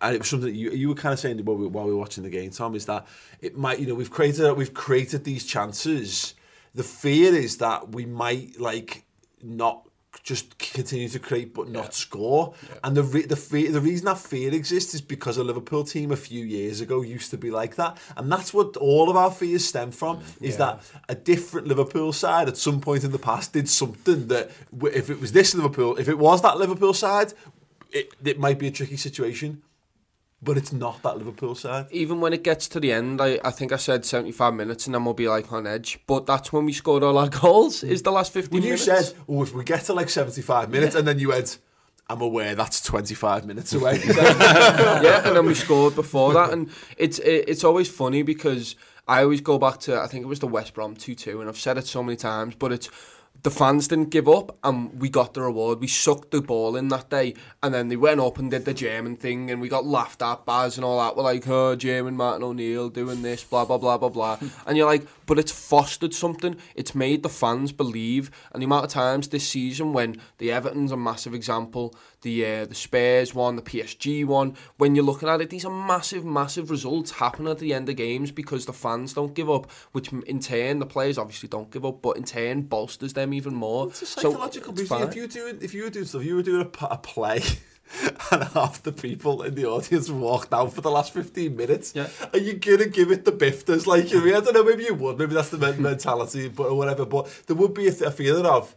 S2: and it was something you you were kind of saying while we, while we were watching the game, Tom, is that it might you know we've created we've created these chances. The fear is that we might like not just continue to create but not score. And the re- the fe- the reason that fear exists is because a Liverpool team a few years ago used to be like that, and that's what all of our fears stem from. Mm. Is that a different Liverpool side at some point in the past did something that if it was this Liverpool, if it was that Liverpool side, it, it might be a tricky situation. But it's not that Liverpool side.
S3: even when it gets to the end, I, I think I said 75 minutes and then we'll be like on edge. But that's when we scored all our goals, is the last 15
S2: When you
S3: minutes.
S2: said, "Oh, if we get to like seventy-five minutes," and then you went, "I'm aware that's twenty-five minutes away."
S3: yeah, and then we scored before that, and it's it, it's always funny because I always go back to I think it was the West Brom two two, and I've said it so many times, but it's the fans didn't give up, and we got the reward. We sucked the ball in that day, and then they went up and did the German thing, and we got laughed at, Baz and all that. We're like, oh, German Martin O'Neill doing this, blah blah blah blah blah, and you're like, but it's fostered something. It's made the fans believe, and the amount of times this season when the Everton's a massive example, the uh, the Spurs one, the PSG one. When you're looking at it, these are massive, massive results happen at the end of games because the fans don't give up, which in turn the players obviously don't give up, but in turn bolsters them even more.
S2: It's a psychological
S3: it's
S2: so,
S3: fine.
S2: If you doing, if you were doing stuff, you were doing a play, and half the people in the audience walked out for the last fifteen minutes.
S3: Yeah.
S2: Are you gonna give it the bifters? Like, I mean, I don't know. Maybe you would. Maybe that's the mentality, but or whatever. But there would be a, th- a feeling of.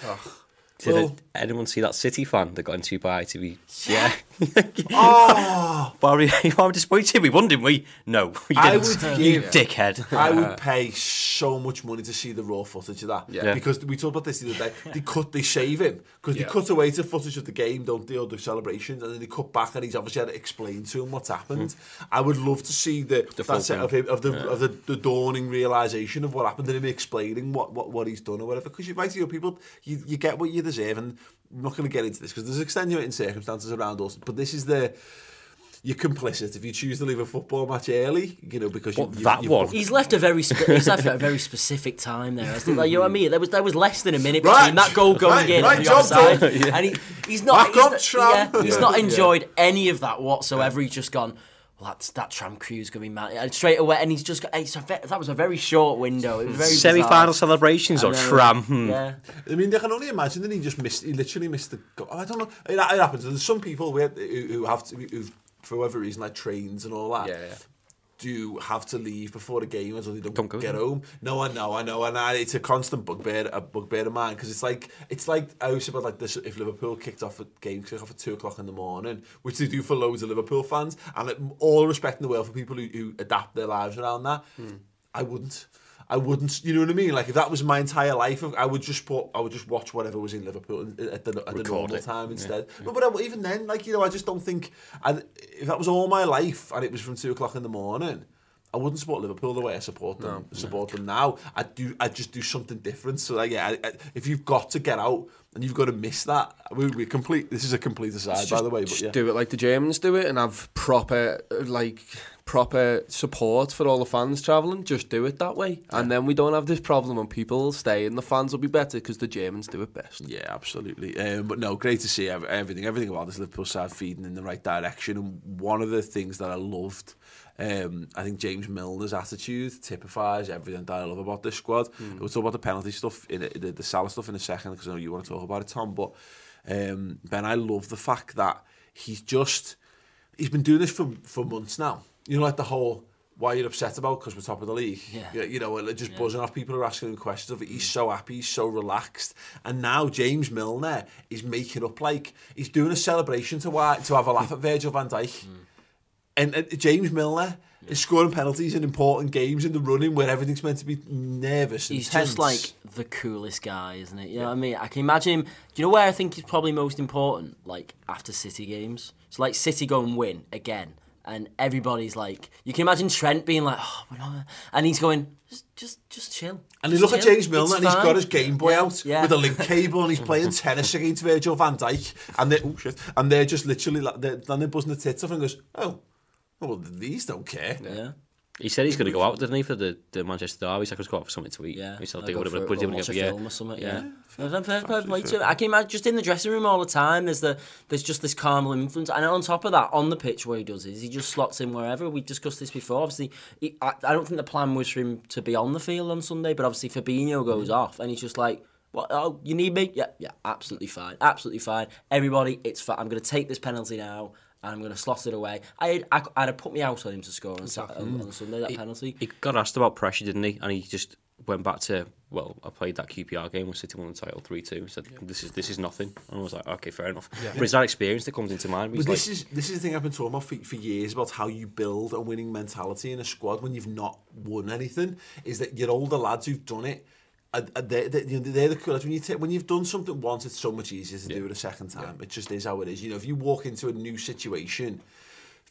S5: Did
S2: Well-
S5: anyone see that City fan that got into by ITV? be? Yeah.
S2: Oh,
S5: Barry, you are disappointed. We won, didn't we? No, we
S2: I
S5: didn't.
S2: would
S5: you
S2: give-
S5: dickhead.
S2: I would pay so much money to see the raw footage of that.
S3: Yeah.
S2: Because we talked about this the other day. They cut, they shave him because
S3: Yeah.
S2: they cut away to footage of the game, don't they, or the celebrations, and then they cut back, and he's obviously had to explain to him what's happened. Hmm. I would love to see the,
S5: The
S2: that set of him of the of the, the dawning realization of what happened, and him explaining what, what, what he's done or whatever. Because you're right, you know, people, you, you get what you deserve, and I'm not going to get into this because there's extenuating circumstances around us, but this is the. You're complicit if you choose to leave a football match early, you know, because you, you,
S5: that
S2: you
S5: one-
S4: He's left a very spe- he's left at a very specific time there. hasn't? Like, you know what I mean? There was there was less than a minute
S2: Right.
S4: between that goal going
S2: Right,
S4: in
S2: right,
S4: and the
S2: job
S4: offside,
S2: done.
S4: and he, he's not
S2: Back
S4: he's,
S2: up,
S4: not- yeah, he's
S2: Yeah.
S4: not enjoyed any of that whatsoever. He's just gone. Well, that's that tram crew's gonna be mad, and straight away, and he's just got. It's a ve- that was a very short window. It was very
S5: Semi-final celebrations or tram. hmm.
S4: Yeah,
S2: I mean, I can only imagine that he just missed. He literally missed the. Goal. I don't know. It, it happens. There's some people who, who who have to, who, for whatever reason, like trains and all that.
S3: Yeah, yeah.
S2: Do have to leave before the game until they don't,
S5: Don't
S2: get home. No, I know, I know, and I, it's a constant bugbear, a bugbear of mine because it's like it's like I always say about like this. If Liverpool kicked off a game kick off at two o'clock in the morning, which they do for loads of Liverpool fans, and it, all respect in the world for people who, who adapt their lives around that, hmm. I wouldn't. I wouldn't, you know what I mean? Like if that was my entire life, I would just put, I would just watch whatever was in Liverpool at the, at the normal
S5: it.
S2: time instead. But, but I- even then, like you know, I just don't think, I, if that was all my life and it was from two o'clock in the morning, I wouldn't support Liverpool the way I support them. support them now. I do. I just do something different. So like, yeah, I, I, if you've got to get out and you've got to miss that, we, we complete. This is a complete aside, by the way. But
S3: Just
S2: yeah.
S3: do it like the Germans do it and have proper like proper support for all the fans travelling. Just do it that way, and then we don't have this problem and people will stay and the fans will be better because the Germans do it best.
S2: Yeah, absolutely. Um, but no, great to see everything. Everything about this Liverpool side feeding in the right direction. And one of the things that I loved, um, I think James Milner's attitude typifies everything that I love about this squad. We'll talk about the penalty stuff, in it, the, the Salah stuff in a second because I know you want to talk about it, Tom. But um, Ben, I love the fact that he's just he's been doing this for for months now. You know, like the whole why you're upset about because we're top of the league.
S4: Yeah.
S2: You know, just buzzing off people who are asking him questions of it. He's so happy, he's so relaxed. And now James Milner is making up like he's doing a celebration to why, to have a laugh at Virgil van Dijk. And uh, James Milner is scoring penalties in important games in the running where everything's meant to be nervous and
S4: he's
S2: tense.
S4: just like the coolest guy, isn't it? You know what I mean? I can imagine him. Do you know where I think he's probably most important? Like after City games. So like City go and win again, and everybody's like, you can imagine Trent being like, oh, we're not, and he's going, just, just, just chill.
S2: And you
S4: Just
S2: look at. James Milner
S4: It's
S2: and he's
S4: fine."
S2: got his Game Boy
S4: Yeah,
S2: out
S4: yeah.
S2: with a link cable and he's playing tennis against Virgil van Dijk and they're, oh shit, and they're just literally like, they're, then they're buzzing the tits off and goes, oh, well, these don't care.
S4: Yeah.
S5: He said he's going to go out, didn't he, for the, the Manchester Derby? He's like, let's go out for something to eat.
S4: Yeah,
S5: He said,
S4: I'll
S5: they
S4: go
S5: would
S4: for
S5: have
S4: a-
S5: put him
S4: watch a
S5: yeah.
S4: film or something. Yeah,
S5: Yeah.
S4: Fair- fair play- play to him. I can imagine just in the dressing room all the time. There's the there's just this calm influence, and on top of that, on the pitch where he does is he just slots in wherever. We discussed this before. Obviously, he, I, I don't think the plan was for him to be on the field on Sunday, but obviously Fabinho mm-hmm. goes off, and he's just like. What? Oh, you need me? Yeah, yeah, absolutely fine, absolutely fine. Everybody, it's fine. I'm going to take this penalty now. And I'm going to slot it away. I, I, I'd have put me out on him to score on, Sat- on, on Sunday, that penalty.
S5: He got asked about pressure, didn't he? And he just went back to well, I played that QPR game with City won the title three two. He Said this is this is nothing, and I was like, okay, fair enough. But it's that experience that comes into mind.
S2: But this
S5: like,
S2: is this is the thing I've been talking about for, for years about how you build a winning mentality in a squad when you've not won anything. Is that your older lads who've done it. they're, they're, you know, they're the coolest. When, you take, when you've done something once, it's so much easier to yeah. do it a second time. Yeah. It just is how it is. You know, if you walk into a new situation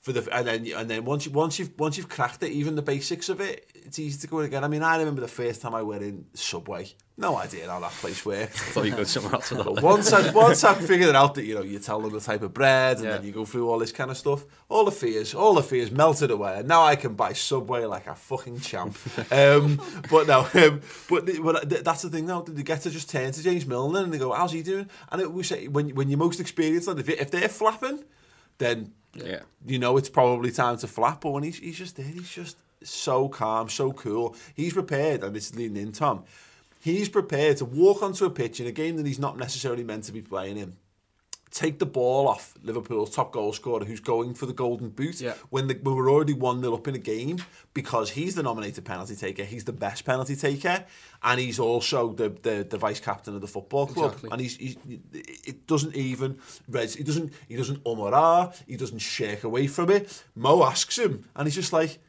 S2: for the and then and then once you once you've once you've cracked it, even the basics of it, it's easy to go again. I mean, I remember the first time I went in Subway. No idea how that place worked.
S5: I thought you go somewhere else
S2: But once I once I figured it out that you know you tell them the type of bread and
S3: Yeah.
S2: then you go through all this kind of stuff, all the fears, all the fears melted away, and now I can buy Subway like a fucking champ. um, but no, um, but, but that's the thing now. They get to just turn to James Milner and they go, "How's he doing?" And it, we say when when you're most experienced, like if, if they're flapping, then
S5: Yeah.
S2: you know it's probably time to flap. But when he's he's just there, he's just so calm, so cool. He's prepared, and this is leading in Tom. He's prepared to walk onto a pitch in a game that he's not necessarily meant to be playing in. Take the ball off Liverpool's top goal scorer who's going for the golden boot
S3: Yeah.
S2: when, the, when we're already 1 0 up in a game because he's the nominated penalty taker, he's the best penalty taker, and he's also the, the, the vice captain of the football club.
S3: Exactly.
S2: And he's, he's it doesn't even he doesn't he doesn't um or ah, he doesn't shake away from it. Mo asks him, and he's just like,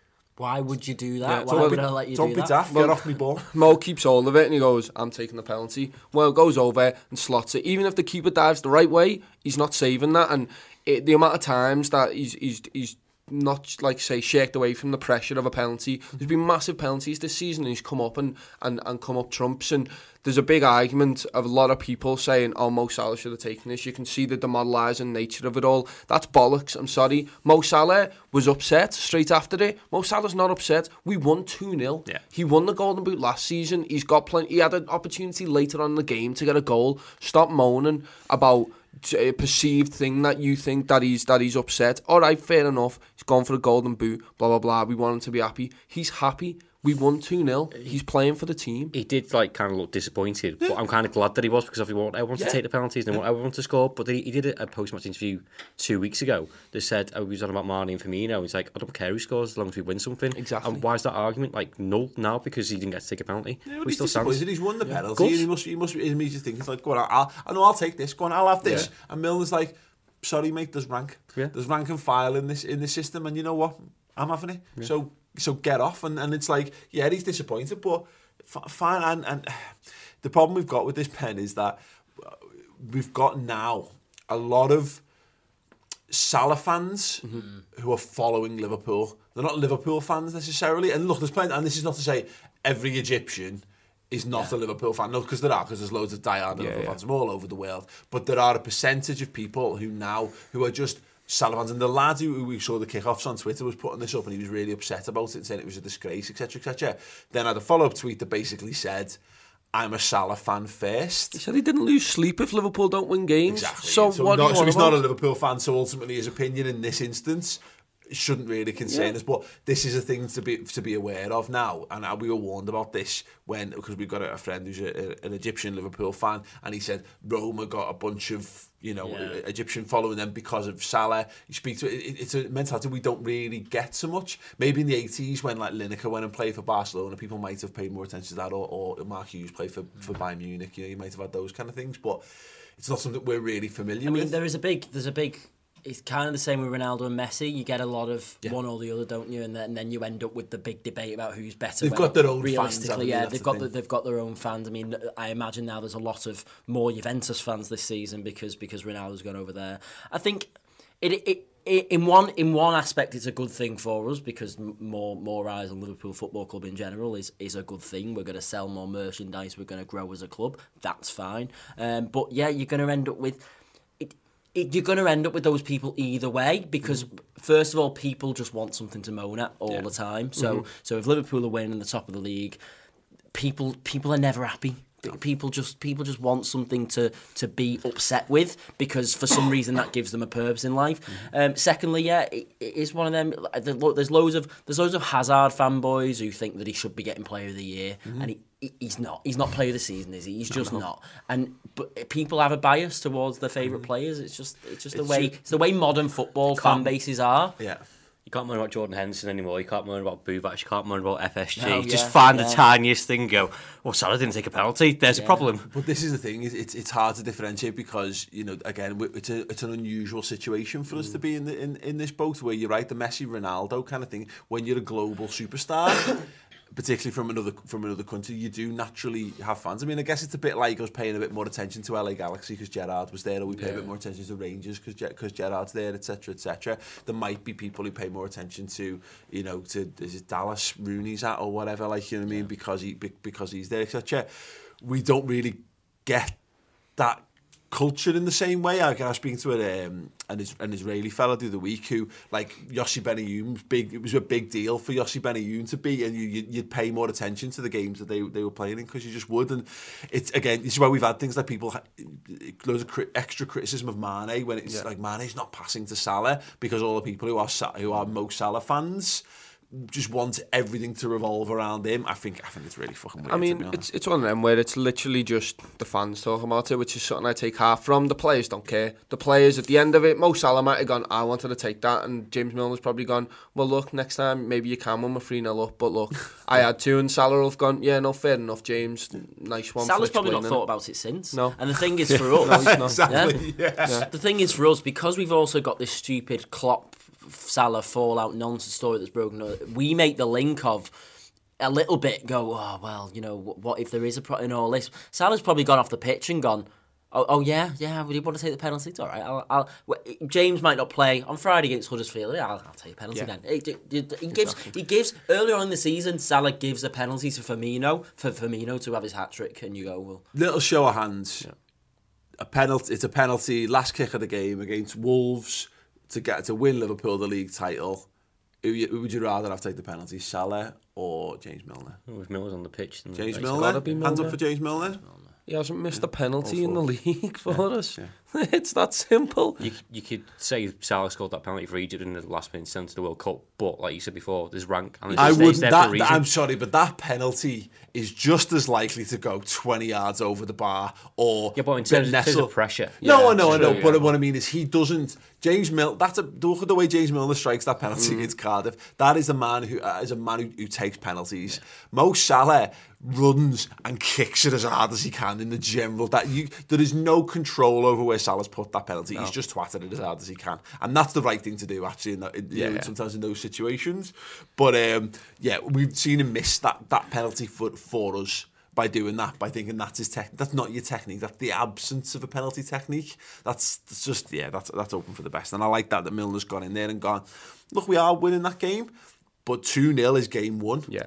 S4: Why would you do that?
S3: Yeah,
S4: Why
S2: "Don't
S4: would
S2: be,
S4: I let you
S2: don't
S4: do
S2: be
S4: that?
S2: daft,
S3: Well-
S2: get off me ball."
S3: Mo keeps hold of it and he goes, I'm taking the penalty. Well, goes over and slots it. Even if the keeper dives the right way, he's not saving that. And it, the amount of times that he's, he's, he's not, like, say, shaked away from the pressure of a penalty. There's been massive penalties this season and he's come up and, and, and come up trumps. And there's a big argument of a lot of people saying, oh, Mo Salah should have taken this. You can see the demoralising nature of it all. That's bollocks. I'm sorry. Mo Salah was upset straight after it. Mo Salah's not upset. We won 2 0.
S5: Yeah.
S3: He won the Golden Boot last season. He's got plenty. He had an opportunity later on in the game to get a goal. Stop moaning about a perceived thing that you think that he's that he's upset. All right, fair enough. He's gone for the Golden Boot. Blah blah blah. We want him to be happy. He's happy. We won 2 0. He's playing for the team.
S5: He did like kind of look disappointed, but I'm kind of glad that he was because if he want everyone to take the penalties and I want to score. But he, he did a post match interview two weeks ago that said oh, he was on about Mane and Firmino. He's like, I don't care who scores as long as we win something.
S3: Exactly.
S5: And why is that argument like null now because he didn't get to take a penalty?
S2: Yeah,
S5: we still
S2: he's disappointed. He's won the penalty. He must, he must be immediately thinking, like, go on, I'll, I know I'll take this. Go on, I'll have this.
S3: Yeah.
S2: And Milner's like, sorry, mate, there's rank.
S5: Yeah.
S2: There's rank and file in this in this system, and you know what? I'm having it. So so get off. And, and it's like, yeah, he's disappointed, but fine. And, and the problem we've got with this pen is that uh, we've got now a lot of Salah fans who are following Liverpool. They're not Liverpool fans necessarily. And look, there's plenty, and this is not to say every Egyptian is not a Liverpool fan. No, because there are, because there's loads of diehard Liverpool
S3: yeah.
S2: fans from all over the world. But there are a percentage of people who now, who are just Salah fans. And the lad who, we saw the kickoffs on Twitter was putting this up and he was really upset about it, saying it was a disgrace, etc., etc. Then I had a follow-up tweet that basically said, I'm a Salah fan first.
S3: He said he didn't lose sleep if Liverpool don't win games.
S2: Exactly.
S3: So, what do
S2: not, so he's not a? Liverpool fan. So ultimately, his opinion in this instance shouldn't really concern
S3: Yeah.
S2: us. But this is a thing to be to be aware of now. And we were warned about this when because we've got a, friend who's a, a- an Egyptian Liverpool fan, and he said Roma got a bunch of you know
S4: Yeah.
S2: Egyptian following them because of Salah. You speak to it, it's a mentality we don't really get so much. Maybe in the 80s when like Lineker went and played for Barcelona, people might have paid more attention to that, or, or Mark Hughes played for for Bayern Munich. You know, you might have had those kind of things, but. It's not something we're really familiar
S4: I mean,
S2: with.
S4: there is a big, there's a big. It's kind of the same with Ronaldo and Messi. You get a lot of
S2: Yeah.
S4: one or the other, don't you? And then, and then you end up with the big debate about who's better.
S2: They've got their own fans,
S4: Realistically,
S2: haven't
S4: yeah, they've
S2: the
S4: got the, they've got their own fans. I mean, I imagine now there's a lot of more Juventus fans this season because because Ronaldo's gone over there. I think it it. In one in one aspect, it's a good thing for us because more more eyes on Liverpool Football Club in general is is a good thing. We're going to sell more merchandise. We're going to grow as a club. That's fine. Um, but yeah, you're going to end up with it, you're going to end up with those people either way because mm-hmm. first of all, people just want something to moan at all the time. So mm-hmm. so if Liverpool are winning the top of the league, people people are never happy. People just people just want something to to be upset with because for some reason that gives them a purpose in life. Mm-hmm. Um, secondly, yeah, it, it is one of them. like, there- look, There's loads of there's loads of Hazard fanboys who think that he should be getting Player of the Year, and he he- he's not. He's not player of the season, is he? He's just not. And but people have a bias towards their favourite mm-hmm. players. It's just it's just the way
S2: ju-
S4: it's the way modern football fan bases are.
S2: Yeah.
S5: You can't moan about Jordan Henderson anymore. You can't moan about Buvac. You can't moan about FSG.
S4: No,
S5: Just
S4: yeah,
S5: find
S4: yeah.
S5: the tiniest thing. and Go. Well, Salah didn't take a penalty. There's a problem.
S2: But this is the thing: is it's it's hard to differentiate because you know again it's a it's an unusual situation for us to mm. be in the in, in this boat where you're right the Messi Ronaldo kind of thing when you're a global superstar. Particularly from another from another country, you do naturally have fans. I mean, I guess it's a bit like us paying a bit more attention to LA Galaxy because Gerrard was there, or we pay a bit more attention to Rangers because because Gerrard's there, etc., etc. There might be people who pay more attention to, you know, to is it Dallas Rooney's at or whatever, like you know what I mean, because he because he's there, etc. We don't really get that culture in the same way. Like, I was speaking to an, um, an, an Israeli fella the other week who, like, Yossi Benayoun, big, it was a big deal for Yossi Benayoun to be, and you, you'd pay more attention to the games that they, they were playing in because you just would. And it's, again, this is why we've had things like people, loads of cri extra criticism of Mane when it's yeah. like Mane's not passing to Salah because all the people who are, who are Mo Salah fans just want everything to revolve around him. I think I think it's really fucking weird.
S3: I mean, it's it's one of them where it's literally just the fans talking about it, which is something I take half from. The players don't care. The players at the end of it, Mo Salah might have gone, I wanted to take that, and James Milner's probably gone, well, look, next time maybe you can when we're 3 0 up, but look, I had two, and Salah will have gone, yeah, no, fair enough, James, nice one.
S4: Salah's probably not thought about it since.
S3: No.
S4: And the thing is for us,
S3: No, he's not.
S2: Exactly,
S4: yeah. The thing is for us because we've also got this stupid Klopp Salah fallout nonsense story that's broken. We make the link of a little bit go, oh well, you know, what if there is a pro in all this? Salah's probably gone off the pitch and gone. Oh, oh yeah, yeah. Would you want to take the penalty? It's all right. I'll, I'll, James might not play on Friday against Huddersfield. I'll, I'll take a penalty
S3: Yeah.
S4: then. He, he- he gives, he gives earlier on in the season. Salah gives a penalty to Firmino for Firmino to have his hat trick, and you go, well,
S2: little show of hands. A penalty. It's a penalty. Last kick of the game against Wolves to get to win Liverpool the league title. Who, who would you rather have take the penalty, Salah or James Milner?
S5: Oh, if Miller's on the pitch, then
S2: James Milner.
S3: be
S2: Hands up
S3: Milner.
S2: for James Milner.
S3: He hasn't missed a penalty in the league for us. it's that simple.
S5: You, you could say Salah scored that penalty for Egypt in the last minute sent to the World Cup, but like you said before, there's rank. And
S2: I wouldn't.
S5: there
S2: That,
S5: for a
S2: that-
S5: reason.
S2: I'm sorry, but that penalty is just as likely to go 20 yards over the bar or
S5: Yeah, but in terms, in terms of pressure.
S2: No,
S3: Yeah,
S2: I know, I know.
S3: true,
S2: But what I mean is, he doesn't. James Mill. That's a look at the way James Milner strikes that penalty against Cardiff. That is a man who uh, is a man who, who takes penalties. Mo Salah runs and kicks it as hard as he can in the general. That you, there is no control over where Salah's put that penalty. He's just twatted it as hard as he can, and that's the right thing to do. Actually, in that, in, you know,
S3: Yeah.
S2: sometimes in those situations. But um, yeah, we've seen him miss that that penalty for for us by doing that, by thinking that's his tech. That's not your technique. That's the absence of a penalty technique. That's, that's just yeah, that's that's open for the best. And I like that that Milner's gone in there and gone. Look, we are winning that game, but two 0 is game one.
S3: Yeah.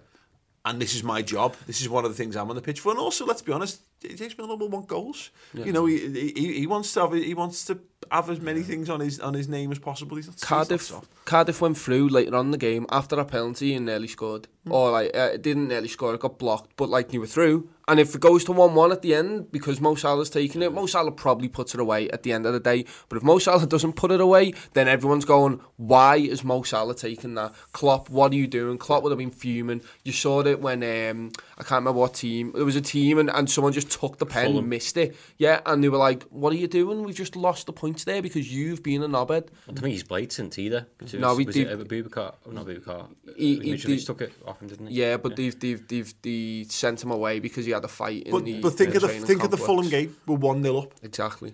S2: and this is my job. This is one of the things I'm on the pitch for. And also, let's be honest, it takes me a little want goals. Yeah. You know, he, he, he wants to have he wants to have as many yeah. things on his on his name as possible. He's not,
S3: Cardiff
S2: he's
S3: Cardiff went through later on in the game after a penalty and nearly scored. Mm. Or like uh, didn't nearly score, it got blocked, but like you were through. And if it goes to 1-1 at the end because Mo Salah's taking it, Mo Salah probably puts it away at the end of the day. But if Mo Salah doesn't put it away, then everyone's going, why is Mo Salah taking that? Klopp, what are you doing? Klopp would have been fuming. You saw it when um, I can't remember what team. it was a team and, and someone just took the pen,
S5: Fulham.
S3: missed it. Yeah, and they were like, what are you doing? We've just lost the points there because you've been a knobhead.
S5: I don't think he's blatant either. It
S3: No, we
S5: was
S3: did-
S5: it Aboubakar? Oh, not Aboubakar.
S3: He- he
S5: Mitrovic
S3: did-
S5: took it off him, didn't he?
S3: Yeah, but they've they've they've they sent him away because he had a fight in
S2: But,
S3: the.
S2: but think
S3: uh,
S2: of the think of the. Fulham game. We're one 0 up.
S3: Exactly.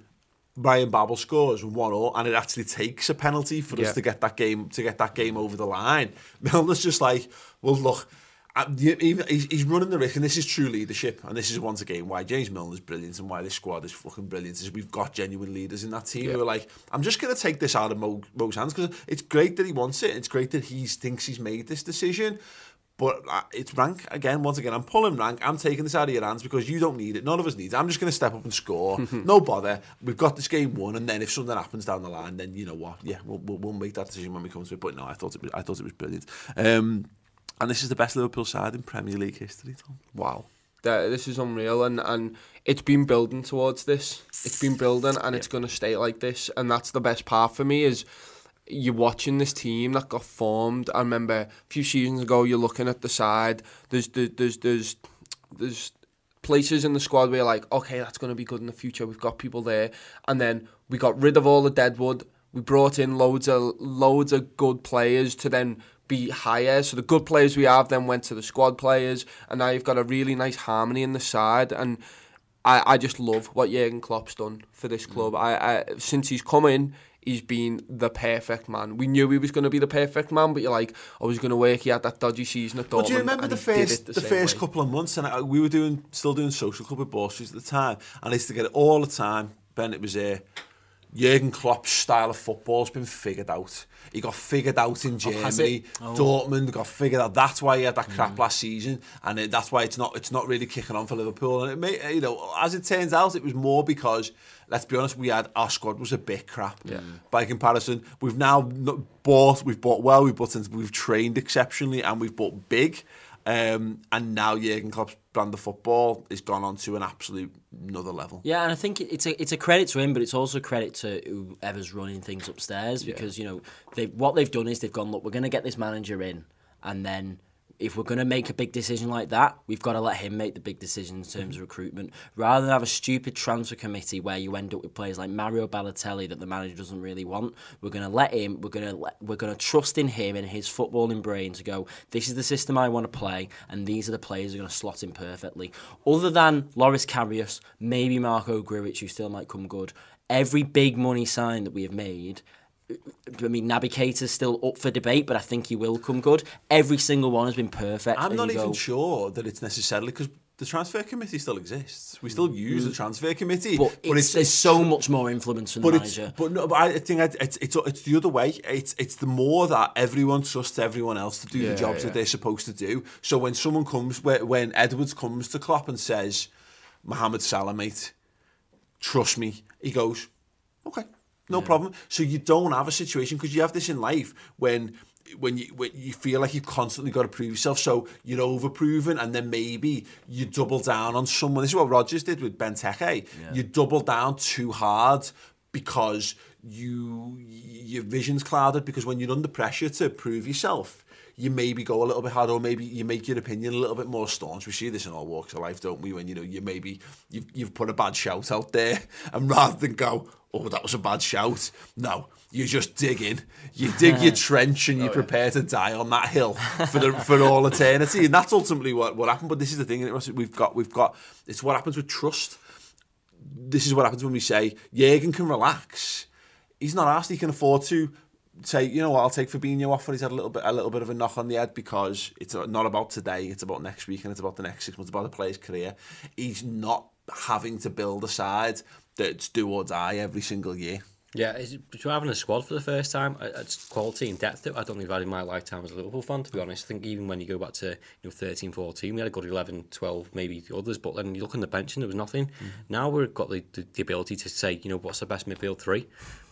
S2: Ryan Babel scores one 0 and it actually takes a penalty for
S3: Yeah.
S2: us to get that game to get that game over the line. Milner's just like, well, look, he's, running the risk, and this is true leadership, and this is once again why James Milner's brilliant and why this squad is fucking brilliant. Is we've got genuine leaders in that team who are like, I'm just going to take this out of Mo, Mo's hands because it's great that he wants it. It's great that he thinks he's made this decision. But uh, it's rank again. Once again, I'm pulling rank. I'm taking this out of your hands because you don't need it. None of us need it. I'm just going to step up and score. no bother. We've got this game won, and then if something happens down the line, then you know what? Yeah, we'll, we'll, we'll make that decision when we come to it. But no, I thought it was, I thought it was brilliant. Um, and this is the best Liverpool side in Premier League history. Tom.
S3: Wow. That, this is unreal and, and it's been building towards this it's been building and yeah. it's going to stay like this and that's the best part for me is you're watching this team that got formed. I remember a few seasons ago, you're looking at the side. There's there's there's, there's there's places in the squad where like, okay, that's going to be good in the future. We've got people there, and then we got rid of all the deadwood. We brought in loads of loads of good players to then be higher. So the good players we have then went to the squad players, and now you've got a really nice harmony in the side. And I, I just love what Jurgen Klopp's done for this club. I, I since he's come in, he's been the perfect man. We knew he was going to be the perfect man, but you're like, I was going to work. He had that dodgy season at Dortmund.
S2: Well, do you remember the first
S3: the,
S2: the, first
S3: way.
S2: couple of months, and I, we were doing still doing social club with Ball Street at the time, and I used to get it all the time. Ben, it was uh, Jurgen Klopp's style of football's been figured out. He got figured out in
S4: Oh,
S2: Germany.
S4: it? Oh.
S2: Dortmund got figured out. That's why he had that crap last season, and it, that's why it's not it's not really kicking on for Liverpool. And it may, you know, as it turns out, it was more because let's be honest, we had our squad was a bit crap. Yeah. By comparison, we've now bought, we've bought well, we've bought, we've trained exceptionally, and we've bought big. Um, and now Jurgen Klopp's brand of football has gone on to an absolute another level.
S4: Yeah, and I think it's a it's a credit to him, but it's also a credit to whoever's running things upstairs because you know they what they've done is they've gone look, we're going to get this manager in, and then if we're going to make a big decision like that, we've got to let him make the big decision in terms of recruitment, rather than have a stupid transfer committee where you end up with players like Mario Balotelli that the manager doesn't really want. We're going to let him. We're going to we're going to trust in him and his footballing brain to go. This is the system I want to play, and these are the players who are going to slot in perfectly. Other than Loris Karius, maybe Marko Grujic, who still might come good. Every big money sign that we have made I mean, Naby Keita's still up for debate, but I think he will come good. Every single one has been perfect.
S2: I'm
S4: and
S2: not even
S4: go,
S2: sure that it's necessarily because the transfer committee still exists. We still mm. use the transfer committee,
S4: But, it's, there's so much more influence from the
S2: But it's,
S4: manager.
S2: but no, but I think it's it's it's the other way. It's it's the more that everyone trusts everyone else to do
S3: Yeah,
S2: the jobs
S3: yeah.
S2: that they're supposed to do. So when someone comes, when when Edwards comes to Klopp and says, "Mohamed Salah, mate, trust me," he goes, "Okay, no problem." So you don't have a situation because you have this in life when. When you when you feel like you've constantly got to prove yourself, so you're overproven, and then maybe you double down on someone. This is what Rodgers did with Benteke. You double down too hard because you your vision's clouded because when you're under pressure to prove yourself, you maybe go a little bit harder, or maybe you make your opinion a little bit more staunch. We see this in all walks of life, don't we? When you know you maybe you've you've put a bad shout out there, and rather than go, oh that was a bad shout, no, you just dig in, you dig your trench, and you oh, prepare to die on that hill for the for all eternity, and that's ultimately what what happened. But this is the thing, Russ, we've got we've got it's what happens with trust this is what happens when we say Jurgen can relax. He's not asked. He can afford to say, you know what, I'll take Fabinho off when he's had a little bit, a little bit of a knock on the head because it's not about today. It's about next week and it's about the next six months. About the player's career. He's not having to build a side that's do or die every single year.
S5: Yeah, it's, to having a squad for the first time, it's quality and depth that I don't think I've had in my lifetime as a Liverpool fan, to be honest. I think even when you go back to you know 13, 14, we had a good 11, 12, maybe the others, but then you look on the bench and there was nothing.
S4: Mm-hmm.
S5: Now we've got the, the, the ability to say, you know, what's the best midfield three?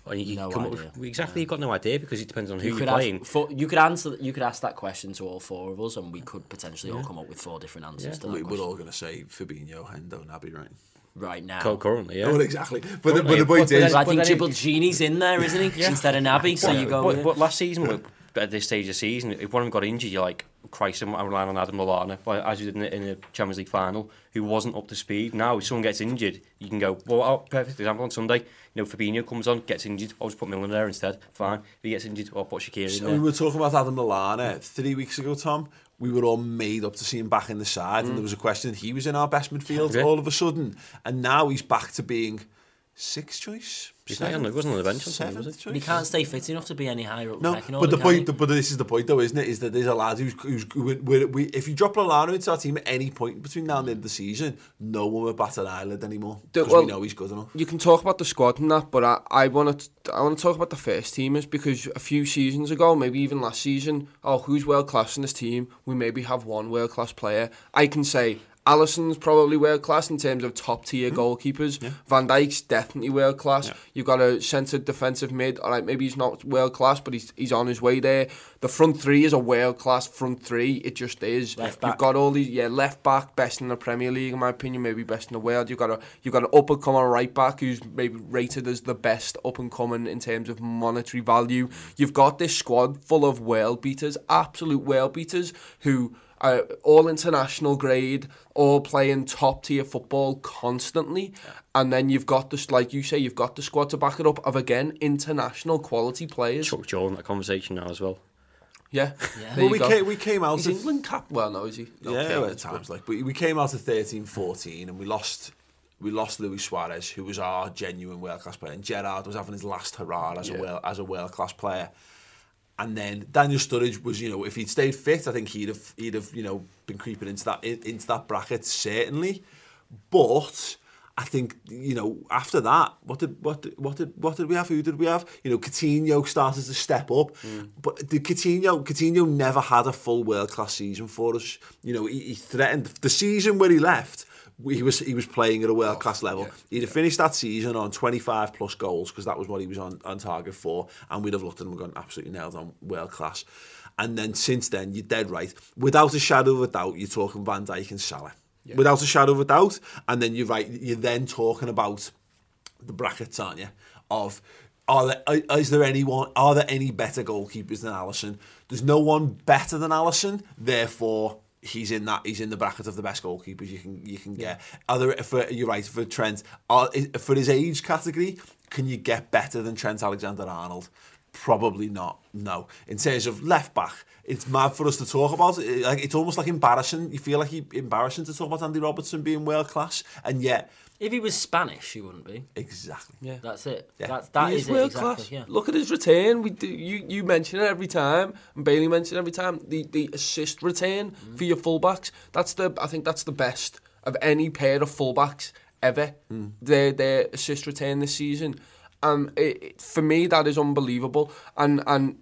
S5: And you
S4: No
S5: come
S4: idea.
S5: with, exactly, you've got no idea because it depends on who
S4: you
S5: you are
S4: could
S5: playing.
S4: have, for, you could answer. You could ask that question to all four of us, and we could potentially all come up with four different answers to that
S2: We, we're
S4: question
S2: all going to say Fabinho, Hendo, Naby, right?
S4: right now.
S5: Co- currently, yeah.
S2: Well, exactly. But the, but the point
S5: but then-
S2: is,
S4: I think
S5: then it-
S4: Gini's in there, isn't he? Instead of Naby, so you go.
S5: But,
S4: with it.
S5: but last season, at this stage of the season, if one of them got injured, you're like, Christ, I'm relying on Adam Lallana, like, as you did in the, in the Champions League final, who wasn't up to speed. Now, if someone gets injured, you can go, well, oh, perfect example on Sunday, you know, Fabinho comes on, gets injured, I'll just put Milner there instead, fine. If he gets injured, I'll put Shaqiri in there.
S2: we were talking about Adam Lallana three weeks ago, Tom. We were all made up to see him back in the side, and mm. there was a question. He was in our best midfield all of a sudden, and now he's back to being sixth choice.
S5: He's not on, wasn't on the bench on Sunday, was he?
S2: And
S4: he can't stay fit enough to be any higher up.
S2: No,
S4: back,
S2: but the point,
S4: the,
S2: but this is the point though, isn't it? Is that there's a lad who's, who's we, we, if you drop Lallana into our team at any point between now and the end of the season, no one will bat an eyelid anymore because
S3: well,
S2: we know he's good enough.
S3: You can talk about the squad and that, but I, I want to I want to talk about the first teamers because a few seasons ago, maybe even last season, oh who's world class in this team? We maybe have one world class player. I can say Alisson's probably world class in terms of top tier hmm. goalkeepers. Van Dijk's definitely world class. You've got a centre defensive mid. All right, maybe he's not world class, but he's he's on his way there. The front three is a world class front three. It just is.
S4: Left
S3: You've got all these yeah left back best in the Premier League in my opinion, maybe best in the world. You've got a you've got an up and coming right back who's maybe rated as the best up and coming in terms of monetary value. You've got this squad full of world beaters, absolute world beaters who uh, all international grade, all playing top tier football constantly, and then you've got this, like you say, you've got the squad to back it up of again international quality players.
S5: Chuck Joel in that conversation now as well.
S3: Yeah,
S4: Yeah.
S2: Well, we
S3: go.
S2: came, we came out
S3: He's
S2: of
S3: England cap. Well, no, is he?
S2: yeah,
S3: Okay,
S2: at times like, but we came out of 13, 14 and we lost. We lost Luis Suarez, who was our genuine world class player, and Gerrard was having his last hurrah as a world as a world class player. And then Daniel Sturridge was, you know, if he'd stayed fit, I think he'd have he'd have you know been creeping into that into that bracket certainly. But I think you know after that, what did what did, what did what did we have? Who did we have? You know, Coutinho started to step up, mm. but did Coutinho Coutinho never had a full world class season for us. You know, he, he threatened the season where he left. He was he was playing at a world class level. He'd have finished that season on 25 plus goals because that was what he was on, on target for, and we'd have looked at him and gone absolutely nailed on world class. And then since then, you're dead right. Without a shadow of a doubt, you're talking Van Dijk and Salah. Without a shadow of a doubt. And then you're right, you're then talking about the brackets, aren't you? Of are there, is there anyone? Are there any better goalkeepers than Alisson? There's no one better than Alisson. Therefore, he's in that. He's in the bracket of the best goalkeepers you can you can get. Are there? For you're right for Trent. Are, for his age category, can you get better than Trent Alexander-Arnold? Probably not. No. In terms of left back, it's mad for us to talk about. It, like it's almost like embarrassing. You feel like he, embarrassing to talk about Andy Robertson being world class, and yet
S4: If he was Spanish, he wouldn't be.
S2: exactly.
S3: Yeah.
S4: That's it.
S2: Yeah.
S4: That's, that
S3: He
S4: is
S3: is
S4: it,
S3: world
S4: exactly.
S3: class.
S4: Yeah.
S3: Look at his return. We do, you you mention it every time, and Bailey mentioned every time. The the assist return mm. for your fullbacks. That's the I think that's the best of any pair of fullbacks ever. Hmm. Their their assist return this season, and it, it- for me that is unbelievable. And and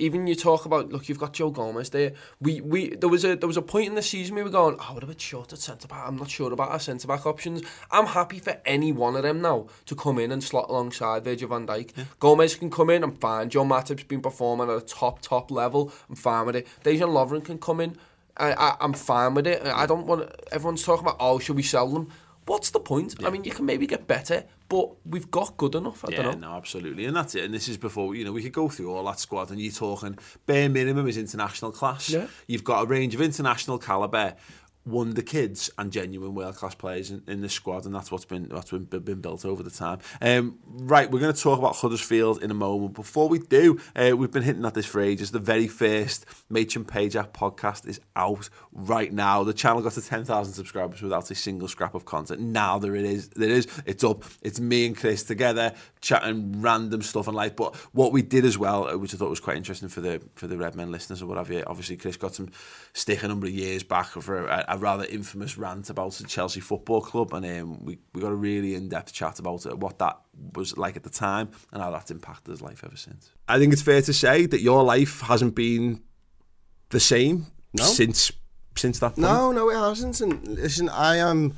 S3: even you talk about look, you've got Joe Gomez there. We we there was a there was a point in the season we were going, oh, we're a bit short at centre back. I'm not sure about our centre back options. I'm happy for any one of them now to come in and slot alongside Virgil van Dijk. Gomez can come in. I'm fine. Joe Matip's been performing at a top top level. I'm fine with it. Dejan Lovren can come in. I, I, I'm fine with it. I don't want everyone's talking about oh, should we sell them? What's the point? I mean, you can maybe get better, but we've got good enough. I
S2: Yeah,
S3: don't know.
S2: no, absolutely, and that's it. And this is before you know we could go through all that squad, and you're talking bare minimum is international class.
S3: Yeah.
S2: You've got a range of international caliber, wonder kids, and genuine world class players in, in the squad, and that's what's been what's been, been built over the time. Um, right, we're going to talk about Huddersfield in a moment. Before we do, uh, we've been hinting at this for ages. The very first Machin Pajak podcast is out right now. The channel got to 10,000 subscribers without a single scrap of content. Now there it is. There it is. It's up. It's me and Chris together chatting random stuff and life. But what we did as well, uh, which I thought was quite interesting for the for the Redmen listeners or what have you. Obviously, Chris got some stick a number of years back for a, a rather infamous rant about the Chelsea Football Club, and um, we we got a really in depth chat about it, what that was like at the time, and how that's impacted his life ever since. I think it's fair to say that your life hasn't been the same
S6: No.
S2: since since that point.
S6: No, no, it hasn't. And listen, I am,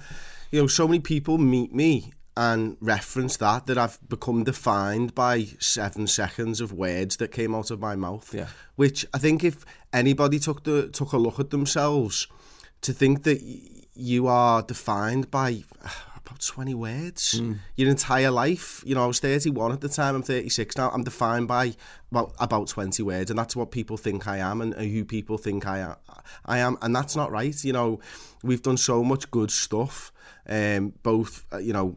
S6: you know, so many people meet me and reference that that I've become defined by seven seconds of words that came out of my mouth.
S2: Yeah.
S6: Which I think if anybody took the took a look at themselves, to think that you are defined by uh, about 20 words your entire life. You know I was 31 at the time I'm 36 now. I'm defined by about about 20 words and that's what people think I am and, and who people think I am I am and that's not right. You know we've done so much good stuff um both uh, you know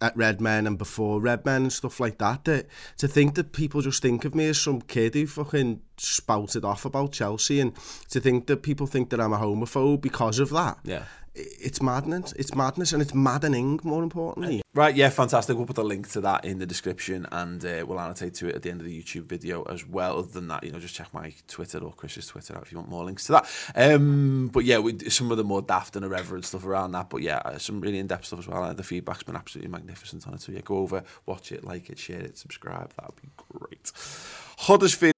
S6: at Redmen and before Redmen and stuff like that, that to think that people just think of me as some kid who fucking spouted off about Chelsea and to think that people think that I'm a homophobe because of that.
S2: Yeah.
S6: It's madness. It's madness and it's maddening more importantly.
S2: Right, yeah, fantastic. We'll put the link to that in the description and uh, we'll annotate to it at the end of the YouTube video as well. Other than that, you know, just check my Twitter or Chris's Twitter out if you want more links to that. Um, but yeah, we, some of the more daft and irreverent stuff around that. But yeah, uh, some really in depth stuff as well. Uh, the feedback's been absolutely magnificent on it. So yeah, go over, watch it, like it, share it, subscribe. That would be great. Huddersfield.